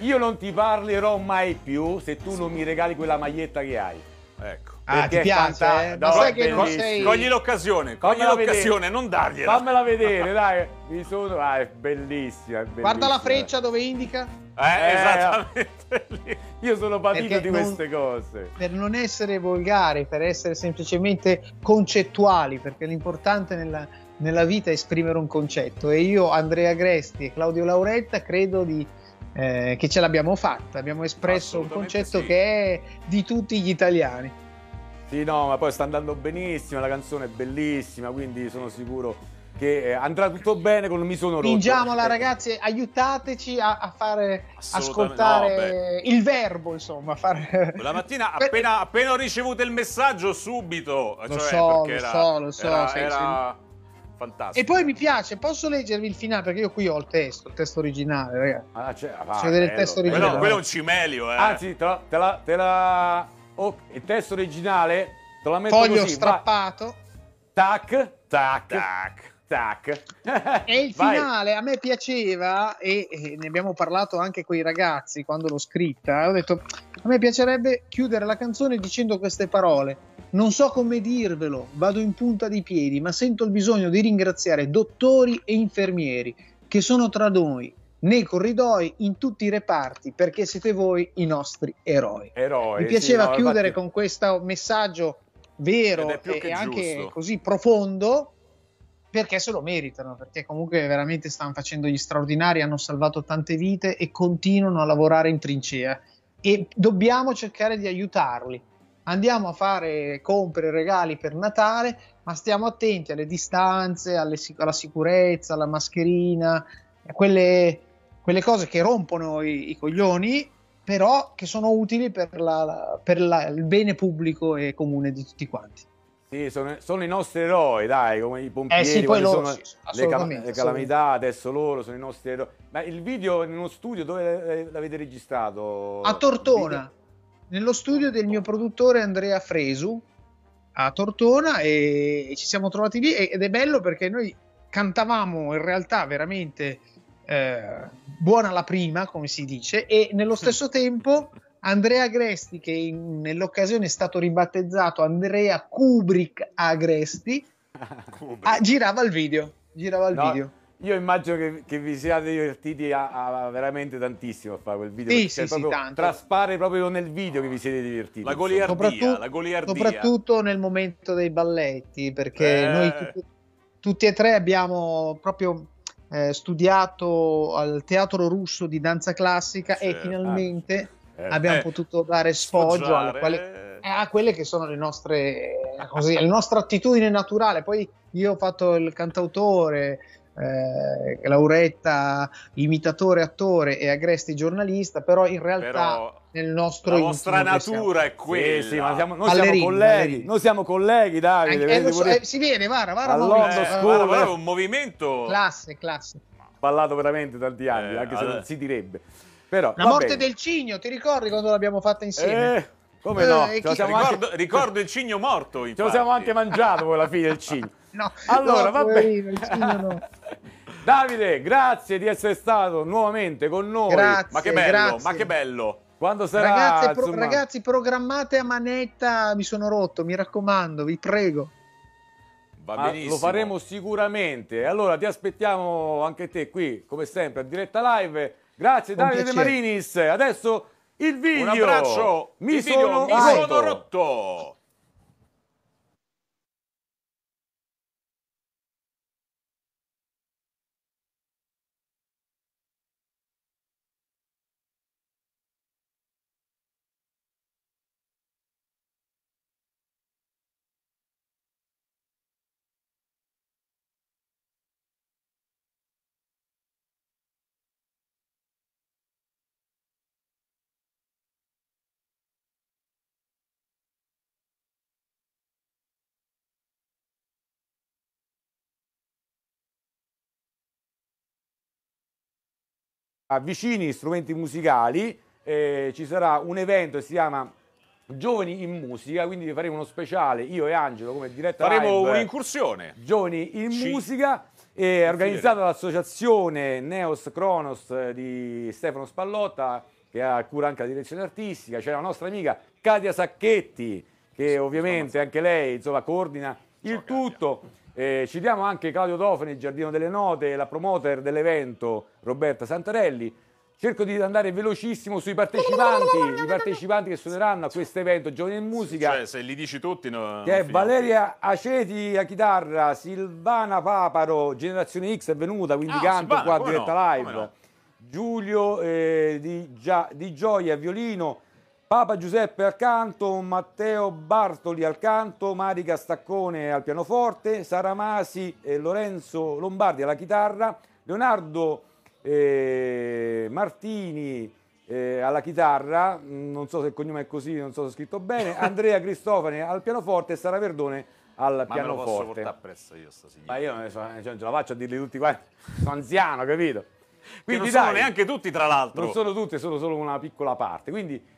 io non ti parlerò mai più se tu non mi regali quella maglietta che hai. Ecco. Ah, ti piace? fanta- eh? no, sai che non sei... Cogli l'occasione, cogli Fammela l'occasione, vedere. non dargliela. Fammela vedere, dai. Mi sono... Ah, è bellissima, è bellissima. Guarda la freccia dove indica. Eh, Eh, esattamente lì. Io sono patito Perché di non- queste cose. Per non essere volgari, per essere semplicemente concettuali, perché l'importante nella, nella vita è esprimere un concetto. E io, Andrea Gresti e Claudio Lauretta, credo di, eh, che ce l'abbiamo fatta. Abbiamo espresso un concetto sì. che è di tutti gli italiani. Sì, no, ma poi sta andando benissimo, la canzone è bellissima, quindi sono sicuro che eh, andrà tutto bene con Mi sono rotto. Spingiamola, Eh, ragazzi, aiutateci a, a fare ascoltare il verbo, insomma. Fare... (laughs) La mattina, appena, appena ho ricevuto il messaggio, subito. Lo cioè, so, lo era- so, lo so, Era, era fantastico. E poi mi piace, posso leggervi il finale perché io qui ho il testo, il testo originale, ragazzi. Ah, cioè, ah, Faccio vedere il testo bello. Quello, originale. quello è un cimelio, eh. Anzi, te la, te la, te la- oh, il testo originale te la metto Foglio così, strappato. va. Tac, tac, Tac. Tac. E il finale a me piaceva e, e ne abbiamo parlato anche con i ragazzi quando l'ho scritta. Ho detto a me piacerebbe chiudere la canzone dicendo queste parole. Non so come dirvelo, vado in punta di piedi, ma sento il bisogno di ringraziare dottori e infermieri che sono tra noi, nei corridoi, in tutti i reparti, perché siete voi i nostri eroi. Eroi. Mi sì, piaceva no, chiudere infatti- con questo messaggio vero e che anche giusto. così profondo perché se lo meritano, perché comunque veramente stanno facendo gli straordinari, hanno salvato tante vite e continuano a lavorare in trincea e dobbiamo cercare di aiutarli. Andiamo a fare compere, regali per Natale, ma stiamo attenti alle distanze, alle alla sicurezza, alla mascherina, quelle, quelle cose che rompono i, i coglioni, però che sono utili per, la- per la- il bene pubblico e comune di tutti quanti. Sì, sono, sono i nostri eroi, dai, come i pompieri, Eh sì, poi loro sono sì, le, assolutamente, le calamità, adesso loro sono i nostri eroi. Ma il video in uno studio dove l'avete registrato? A Tortona, nello studio del mio produttore Andrea Fresu, a Tortona, e ci siamo trovati lì ed è bello perché noi cantavamo in realtà veramente eh, buona la prima, come si dice, e nello stesso tempo Andrea Agresti, che in- nell'occasione è stato ribattezzato Andrea Kubrick Agresti, Kubrick. ah, girava il video. Girava il No, video. Io immagino che, che vi siate divertiti a, a veramente tantissimo a fare quel video. Sì, sì, sì, proprio- tanto. Traspare proprio nel video che vi siete divertiti. La goliardia, Soprattutto- la goliardia. soprattutto nel momento dei balletti, perché Eh. noi tutti, tutti e tre abbiamo proprio eh, studiato al Teatro Russo di danza classica e Certo. finalmente Eh, abbiamo eh, potuto dare sfoggio alle Sfoggiare. quali- eh, a quelle che sono le nostre, eh, così, la nostra attitudine naturale. Poi io ho fatto il cantautore, eh, Lauretta imitatore, attore e Agresti giornalista, però in realtà Però nel nostro la siamo- natura è quella. Sì, sì, ma siamo, noi Ballerini, siamo colleghi. ballerini. Noi siamo colleghi, Davide. Eh, vedi so, pure- eh, si vede, guarda, guarda All'Ondo Maurizio, Eh, guarda, School. guarda, guarda, un movimento. classe, classe. parlato veramente tanti anni, Eh, anche se allora- non si direbbe. Però, La morte bene. del cigno, ti ricordi quando l'abbiamo fatta insieme? Eh, come Eh, no? Ce chi- Ricordo, anche, ricordo il cigno morto, ce infatti. lo siamo anche mangiato poi alla fine del (laughs) cigno. No, Allora, no, va bene. il cigno no. (laughs) Davide, grazie di essere stato nuovamente con noi. Grazie, Ma che bello, grazie. ma che bello. Quando sarà, Ragazze, pro- ragazzi, programmate a manetta, mi sono rotto, mi raccomando, vi prego. Va ma benissimo. lo faremo sicuramente. Allora ti aspettiamo anche te qui, come sempre, a diretta live. Grazie Davide De. Marinis. Adesso il video. Un abbraccio. Mi Il video, sono mi sono rotto. Avvicini strumenti musicali eh, ci sarà un evento che si chiama Giovani in musica, quindi faremo uno speciale, io e Angelo come diretta Faremo live. un'incursione. Giovani in Ci- musica è organizzata dall'associazione Neos Kronos eh, di Stefano Spallotta che ha cura anche la direzione artistica, c'è la nostra amica Katia Sacchetti che ovviamente anche lei insomma, coordina il tutto. Eh, citiamo anche Claudio Tofani, il Giardino delle Note, la promoter dell'evento Roberta Santarelli. Cerco di andare velocissimo sui partecipanti, i partecipanti che suoneranno a questo evento Giovani in Musica Cioè, se li dici tutti, no, che è. Valeria Aceti a chitarra, Silvana Paparo, Generazione X è venuta, quindi Ah, canto Silvana, qua diretta no, live. no. Giulio eh, di, Gia- di Gioia a violino, Papa Giuseppe al canto, Matteo Bartoli al canto, Marica Staccone al pianoforte, Sara Masi e Lorenzo Lombardi alla chitarra, Leonardo eh, Martini eh, alla chitarra, mm, non so se il cognome è così, non so se è scritto bene, (laughs) Andrea Cristofani al pianoforte e Sara Verdone al Ma me lo posso pianoforte. portare appresso io sta signora. Ma io non so, cioè, non ce la faccio a dirli tutti quanti, sono anziano, capito? Che non Quindi sono dai, neanche tutti, tra l'altro. non sono tutte, sono solo una piccola parte. Quindi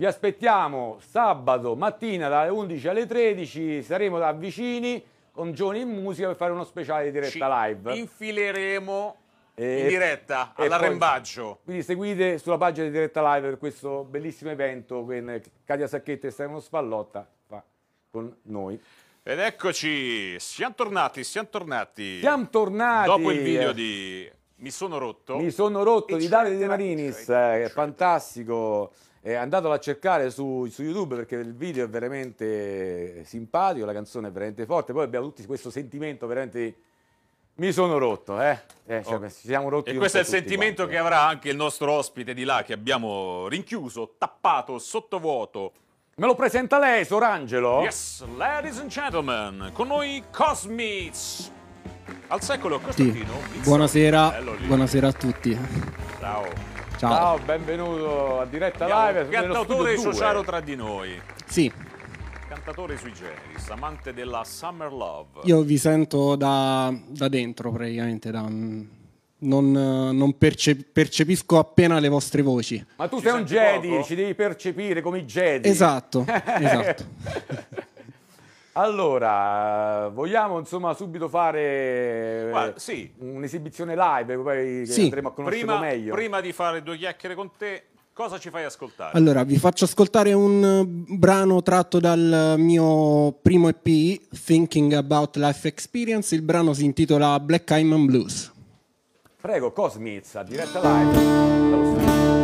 vi aspettiamo sabato mattina dalle 11 alle 13, saremo da vicini con Giovani in musica per fare uno speciale di diretta Ci live. infileremo in diretta all'arrembaggio. Quindi seguite sulla pagina di diretta live per questo bellissimo evento che Katia Sacchetti e Stefano Spallotta fa con noi. Ed eccoci, siamo tornati, siamo tornati. Siamo tornati. Dopo il video di Mi sono rotto. Mi sono rotto E di Davide De Marinis, eh, ci è fantastico. Eh, andatelo a cercare su, su YouTube perché il video è veramente simpatico, la canzone è veramente forte. Poi abbiamo tutti questo sentimento veramente mi sono rotto, eh. Eh, cioè, Oh. ci siamo rotti E questo è il sentimento quanti, che avrà anche il nostro ospite di là che abbiamo rinchiuso, tappato, sottovuoto. eh. Me lo presenta lei, Sorangelo? Yes, ladies and gentlemen, con noi Cosmits. Al secolo Sì. Costantino. Bizzo. Buonasera, buonasera a tutti. Ciao. Ciao. Ciao, benvenuto a diretta live. due. sociaro tra di noi. Sì, Cantatore sui generis, amante della Summer Love. io vi sento da, da dentro praticamente, da- non, non perce- percepisco appena le vostre voci. Ma tu Ci sei un Jedi, poco? ci devi percepire come i Jedi. Esatto, (laughs) esatto. Allora, vogliamo insomma subito fare eh, Guarda, sì. un'esibizione live, poi che Sì. andremo a conoscerlo Prima, meglio. prima di fare due chiacchiere con te, cosa ci fai ascoltare? Allora, vi faccio ascoltare un eh, brano tratto dal mio primo EP, Thinking About Life Experience. Il brano si intitola Black Cayman Blues. Prego, Cosmiz, a diretta live. dallo studio.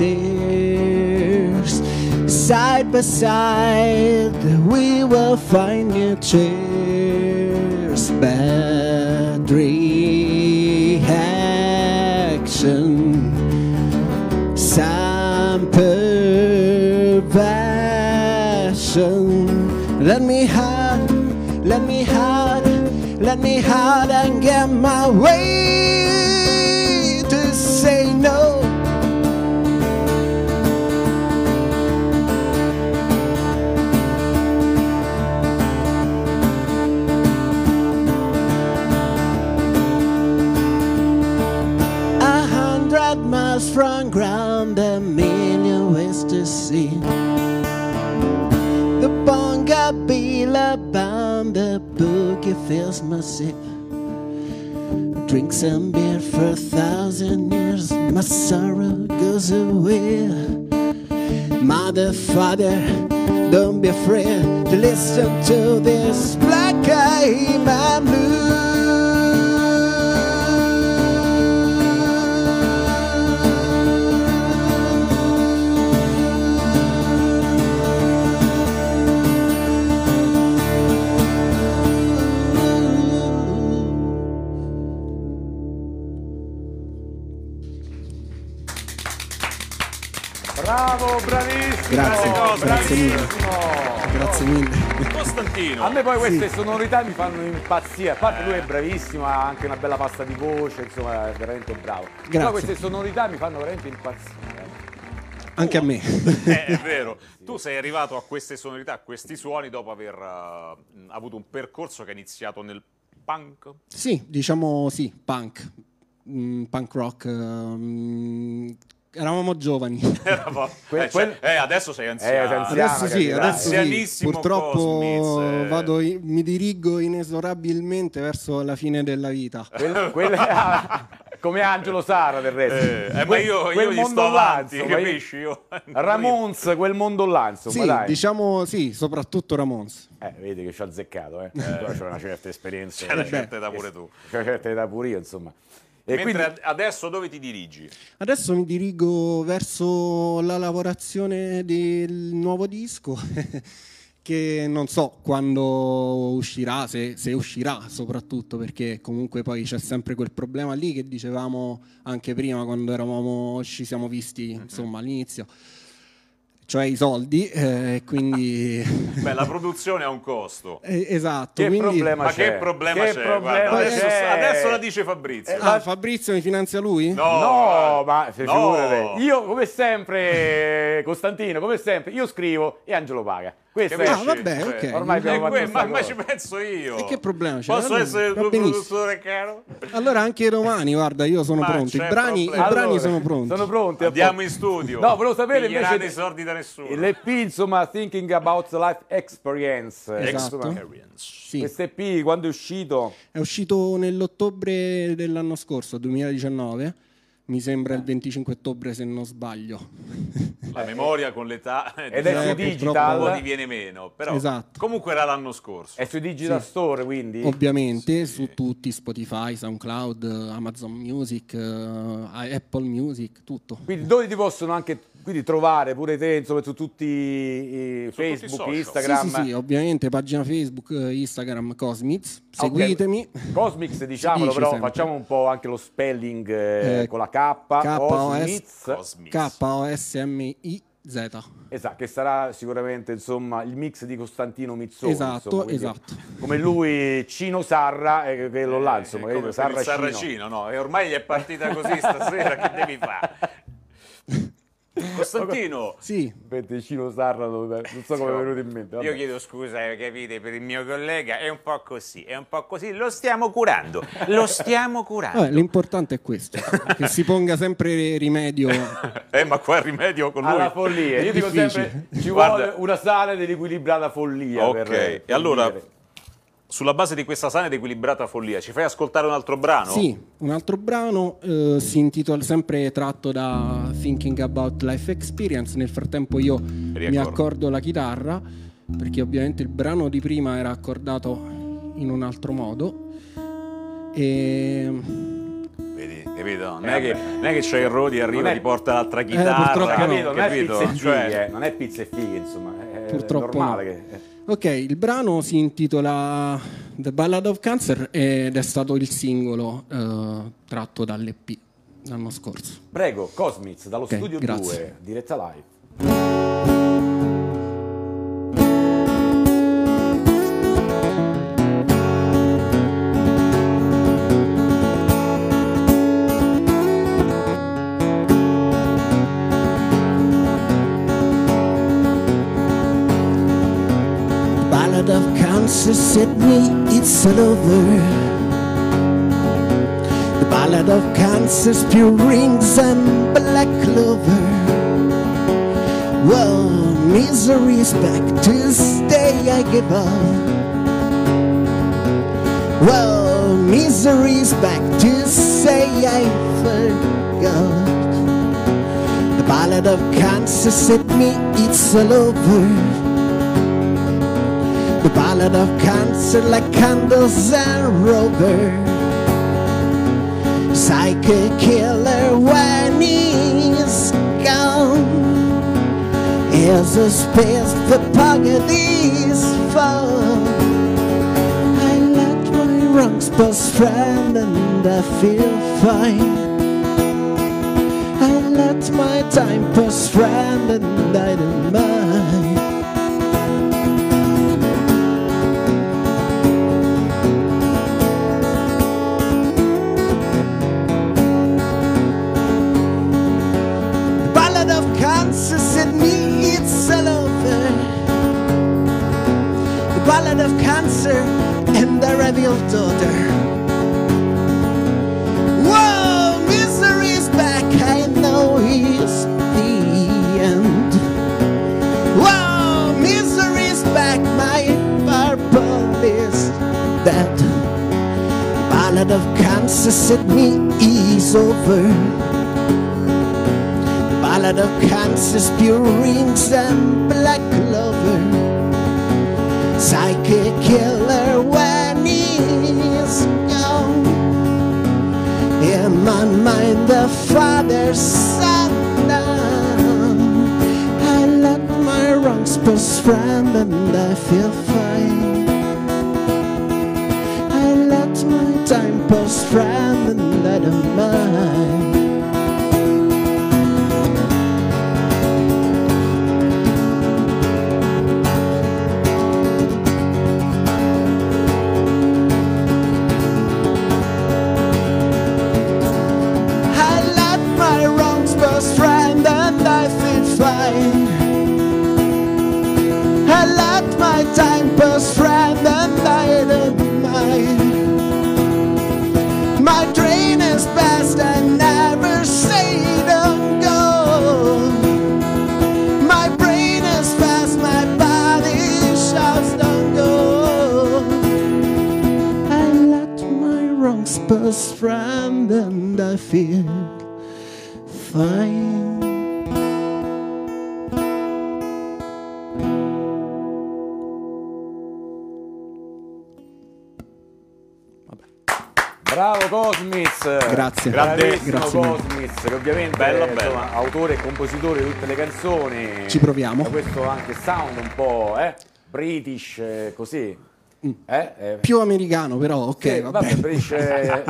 Stairs. Side by side, we will find new chairs. Bad reaction. Some perversion. Let me hide, let me hide, let me hide and get my way boogie fills my sip. Drink some beer for a thousand years, my sorrow goes away. Mother, father, don't be afraid to listen to this black eye man Bravo, Grazie, bravo, grazie mille. bravissimo. Grazie mille. Costantino. A me poi queste sonorità mi fanno impazzire. A parte lui è bravissimo, ha anche una bella pasta di voce, insomma, è veramente bravo. Però Grazie. queste sonorità mi fanno veramente impazzire. Anche a me. Eh, è (laughs) vero. Tu sei arrivato a queste sonorità, a questi suoni dopo aver eh, avuto un percorso che è iniziato nel punk. Sì, diciamo sì, punk. Mm, punk rock. mm, eravamo giovani. (laughs) Que- eh, cioè, quel- eh, adesso sei Eh, anziano. anziano. Adesso sì, adesso sì. Anzianissimo Purtroppo Cosmiz, eh. vado in- mi dirigo inesorabilmente verso la fine della vita. Quel- (laughs) ah, (laughs) come Angelo Sara del resto. Eh, eh, ma Quel- io, io quel gli mondo avanti, io- capisci? Io... Ramones, quel mondo là, insomma, Sì, dai. diciamo sì, soprattutto Ramones. Eh, vedi che ci ha azzeccato, eh. Però c'è una certa esperienza. C'è una certa età pure tu. C'è una certa età pure io, insomma. E Mentre quindi ad- adesso dove ti dirigi? Adesso mi dirigo verso la lavorazione del nuovo disco (laughs) che non so quando uscirà, se, se uscirà soprattutto perché comunque poi c'è sempre quel problema lì che dicevamo anche prima quando eravamo, ci siamo visti insomma all'inizio, cioè i soldi, eh, quindi (laughs) Beh, la (laughs) produzione ha un costo. eh, esatto. che quindi- problema Ma c'è? che problema Che c'è? problema Guarda, adesso, c'è? adesso la dice Fabrizio. Ah, Fabrizio mi finanzia lui? No, No, ma se no. figurate. Io come sempre, Costantino, come sempre, io scrivo e Angelo paga. Questo è... Ah, vabbè, ok. Cioè, Ormai abbiamo è fatto que- ma, ma ci penso io. E che problema c'è? Posso Allora, essere il tuo benissimo. produttore caro? Allora anche domani, guarda, io sono Ma pronto. I brani, i brani Allora, sono pronti. Sono pronti. Andiamo in studio. No, volevo sapere Piglieranno invece i soldi da nessuno. l'EP, insomma, Thinking About Life Experience. Esatto. Experience. Sì. Questo EP quando è uscito? È uscito nell'ottobre dell'anno scorso, 2019. Mi sembra il 25 ottobre se non sbaglio. (laughs) La memoria con l'età Ed diciamo è su che digital. un po' ti viene meno, però Esatto. comunque era l'anno scorso. È su Digital Store, quindi? Ovviamente su tutti, Spotify, SoundCloud, Amazon Music, eh, Apple Music, tutto. Quindi dove ti possono anche quindi, trovare pure te, insomma, su tutti i Su tutti i Facebook, social. Instagram? Sì, sì, sì, ovviamente pagina Facebook, eh, Instagram, Cosmiz, Ah, seguitemi. Cosmix, diciamolo, dice però sempre. facciamo un po' anche lo spelling eh, Eh, con la K, K-O-S. Cosmiz. Cosmiz. K-O-S-M-I-Z. Esatto, che sarà sicuramente insomma il mix di Costantino Mizzoni. Esatto, insomma, esatto. Come lui, Cino Sarra, e quello là, insomma, Eh, il Sarracino. Sarracino, no? E ormai gli è partita così stasera, che devi fare? (laughs) (laughs) Costantino, Sì, Aspetta, Cino Sarra, dove- non so come è venuto in mente. vabbè. io chiedo scusa, capite, per il mio collega, è un po' così, è un po' così, lo stiamo curando, lo stiamo curando. Vabbè, l'importante è questo, (laughs) che si ponga sempre rimedio. (laughs) Eh, ma qua il rimedio con lui. Alla follia, io dico sempre ci Guarda. vuole una sana dell'equilibrata follia. Ok, e allora. Sulla base di questa sana ed equilibrata follia, ci fai ascoltare un altro brano? Sì, un altro brano eh, si intitola sempre tratto da Thinking About Life Experience. Nel frattempo io mi Riaccordo. accordo la chitarra perché ovviamente il brano di prima era accordato in un altro modo. E Vedi capito? Non Eh, è che, non è che c'è il Rodi arriva Non e ti porta l'altra purtroppo chitarra, no. capito? Non è capito? pizza e Cioè, fighe, eh, non è pizza e fighe, insomma, è Purtroppo normale no. che... Ok, il brano si intitola The Ballad of Cancer ed è stato il singolo eh, tratto dall'EP l'anno scorso. Prego, Cosmiz, dallo Ok, studio grazie. 2, diretta live. Sydney, it's all over. The Ballad of Kansas, pure rings and black clover. Well, misery's back to stay, I give up. Well, misery's back to say I forgot. The Ballad of Kansas Sydney, it's all over. The ballad of cancer like candles and rubber. Psychic killer when he's gone. Here's a space for pagadies fall. I let my wrongs bust friend and I feel fine. I let my time pass friend and I don't mind. And the rebel daughter. Whoa, misery's back, I know it's the end. Whoa, misery's back, my purple is dead. Ballad of Kansas Sydney is over. Ballad of Kansas, pure rings and black clover. Psychic killer when he's gone. In my mind, the father's son. I let my wrongs pass friend and I feel fine. I let my time pass friend and I don't mind. Pass friend and I feel fine. Bravo Cosmiz! Grazie. Bravissimo Grazie. Cosmiz, che ovviamente Bello, è bello. insomma, autore e compositore di tutte le canzoni. Ci proviamo. Da questo anche sound un po' eh, british, eh, così. Eh? Eh, Più americano, però, ok, sì, va vabbè, eh,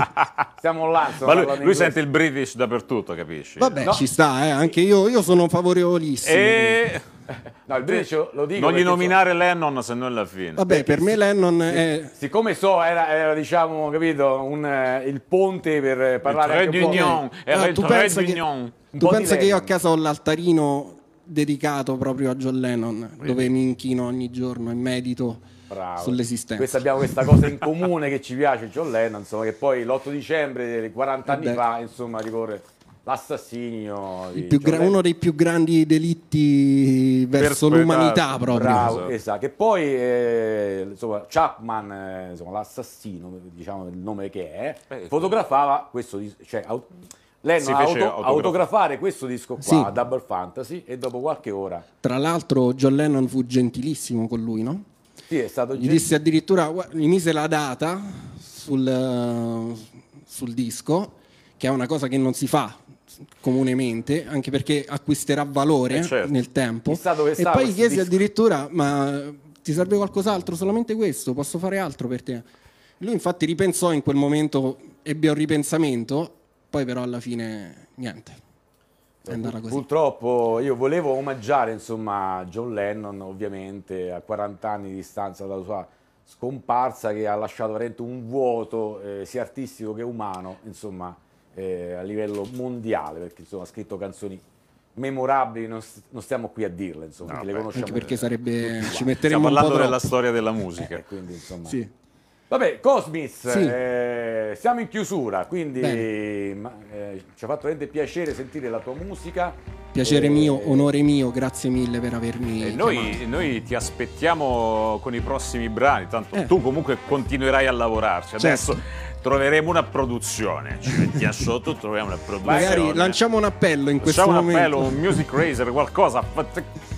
siamo là, insomma, Ma lui, lui sente il British dappertutto, capisci? Vabbè, No. ci sta, eh, anche io, io sono favorevolissimo. E No, il British lo dico non gli perché, nominare Lennon se no alla fine. Vabbè, per me Lennon è... Siccome so, era, era, diciamo, capito, un, eh, il ponte per parlare Il anche un po'. Era Ah, il tu pensa che, tu di pensa che io a casa ho l'altarino dedicato proprio a John Lennon, dove mi inchino ogni giorno e medito Bravo. sull'esistenza. Questa abbiamo questa cosa in comune che ci piace John Lennon, insomma, che poi l'8 dicembre, 40 anni Vabbè. fa, insomma, ricorre l'assassinio di Il più John gra- uno dei più grandi delitti verso l'umanità proprio. Bravo, Esatto. Che poi, eh, insomma, Chapman, eh, insomma, l'assassino, diciamo il nome che è, Eh, fotografava questo disco, cioè, au- Lennon Si ha fece auto- autografare. autografare questo disco qua, Sì. Double Fantasy, e dopo qualche ora, Tra l'altro John Lennon fu gentilissimo con lui, no? Sì, Gli disse addirittura, gli mise la data sul, sul disco che è una cosa che non si fa comunemente, anche perché acquisterà valore Eh, certo. nel tempo. E poi gli chiesi disco. addirittura, ma ti serve qualcos'altro? Solamente questo? Posso fare altro per te? Lui infatti ripensò in quel momento, ebbe un ripensamento, poi però alla fine niente. Così. Purtroppo io volevo omaggiare insomma John Lennon ovviamente a 40 anni di distanza dalla sua scomparsa che ha lasciato veramente un vuoto eh, sia artistico che umano insomma eh, a livello mondiale perché insomma ha scritto canzoni memorabili non, st- non stiamo qui a dirle insomma che le beh, conosciamo Anche perché sarebbe, ci metteremmo Stiamo un po' parlando della storia della musica. Eh, quindi insomma Sì. Vabbè, Cosmis, Sì. eh, siamo in chiusura, quindi ma, eh, ci ha fatto veramente piacere sentire la tua musica. Piacere Eh, mio, onore mio, grazie mille per avermi E noi, noi ti aspettiamo con i prossimi brani, tanto Eh. tu comunque continuerai a lavorarci. Adesso troveremo una produzione, ci mettiamo sotto, troviamo una (laughs) produzione. Magari lanciamo un appello in questo Facciamo un momento. appello, un music raiser, qualcosa,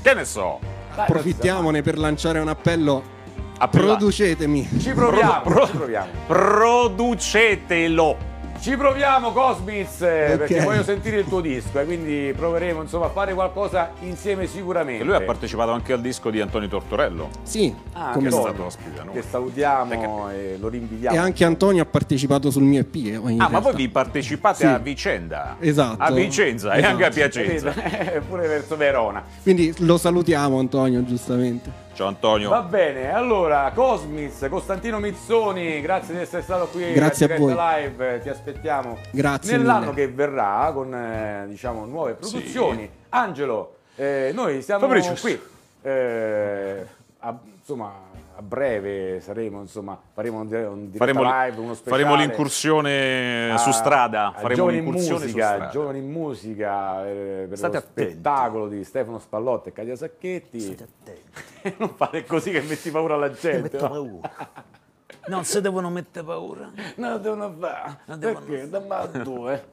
che ne so. dai, Approfittiamone per lanciare un appello. Appella- Producetemi. Ci proviamo, Pro- ci proviamo. Producetelo. Ci proviamo Cosmis, eh, Ok. perché voglio sentire il tuo disco e quindi proveremo insomma a fare qualcosa insieme sicuramente. E lui ha partecipato anche al disco di Antonio Tortorello. Sì, Ah, come che è stato ospite da noi. Che salutiamo e lo rinvidiamo. E anche Antonio ha partecipato sul mio EP. eh, Ah, ma realtà. voi vi partecipate Sì. a vicenda? Esatto. A Vicenza e Esatto. anche a Piacenza. Eh, (laughs) Pure verso Verona. Quindi lo salutiamo Antonio, giustamente. Ciao Antonio. Va bene, allora Cosmis, Costantino Mizzoni, grazie di essere stato qui Grazie a voi. Live, ti aspettiamo Grazie nell'anno mille. che verrà con eh, diciamo nuove produzioni. Angelo, eh, noi siamo Fabrizio. qui, eh, a, insomma a breve saremo, insomma, faremo un, un Faremo, live, uno speciale. faremo l'incursione a- su strada. Faremo giovani in l'incursione su musica, giovani in musica eh, per State lo attenti. spettacolo di Stefano Spallotta e Cadia Sacchetti. (laughs) non fate così che metti paura alla gente. no? (laughs) Non si devono mettere paura. No, devono fare. Non devono Perché? Dammi due.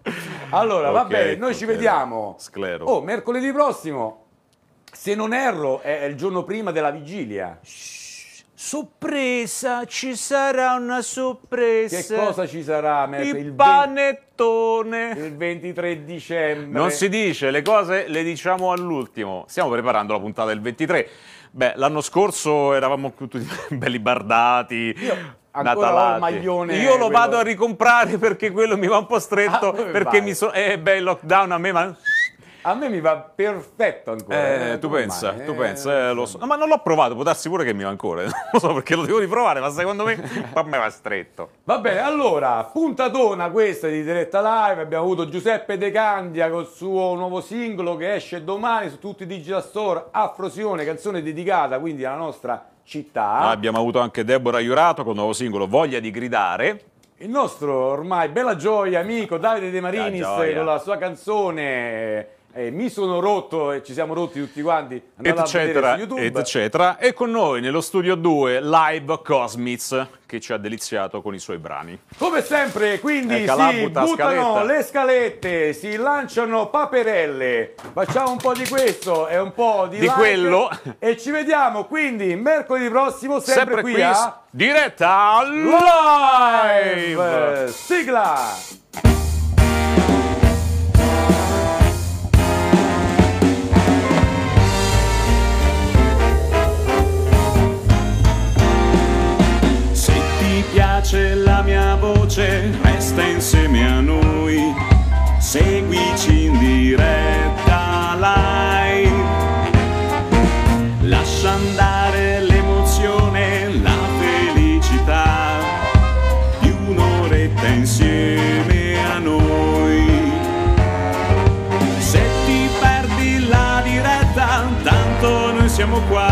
Allora, va Ok, bene, noi ci vediamo. Sclero. Oh, mercoledì prossimo. Se non erro, è il giorno prima della vigilia. Sorpresa, ci sarà una sorpresa. Che cosa ci sarà merc- Il, il, 20 panettone. il 23 dicembre? Non si dice, le cose le diciamo all'ultimo. Stiamo preparando la puntata del 23. Beh, l'anno scorso eravamo tutti (laughs) belli bardati. ancora ho maglione, Io lo quello- vado a ricomprare perché quello mi va un po' stretto. Ah, perché vai? mi so- eh, beh, il lockdown a me, ma. A me mi va perfetto ancora. Eh, tu come pensa, tu Eh, pensa, eh, lo so. No, ma non l'ho provato, può darsi pure che mi va ancora. (laughs) Non lo so perché lo devo riprovare, ma secondo me (laughs) a me va stretto. Va bene, allora, puntatona questa di diretta live. Abbiamo avuto Giuseppe De Candia col suo nuovo singolo che esce domani su tutti i digital store. Afrosione, canzone dedicata quindi alla nostra città. Abbiamo avuto anche Deborah Iurato con il nuovo singolo Voglia di gridare. Il nostro ormai bella gioia amico Davide De Marinis con la sua canzone eh, Mi sono rotto e ci siamo rotti tutti quanti. Andate eccetera, eccetera. E con noi nello studio 2 live Cosmits che ci ha deliziato con i suoi brani. Come sempre, quindi la si butta buttano scaletta. le scalette, si lanciano paperelle. Facciamo un po' di questo e un po' di, Di like. quello. E ci vediamo quindi mercoledì prossimo, sempre, Sempre qui, qui, a diretta live. Live. Sigla! Piace la mia voce, resta insieme a noi. Seguici in diretta live. Lascia andare l'emozione, la felicità di un'oretta insieme a noi. Se ti perdi la diretta, tanto noi siamo qua.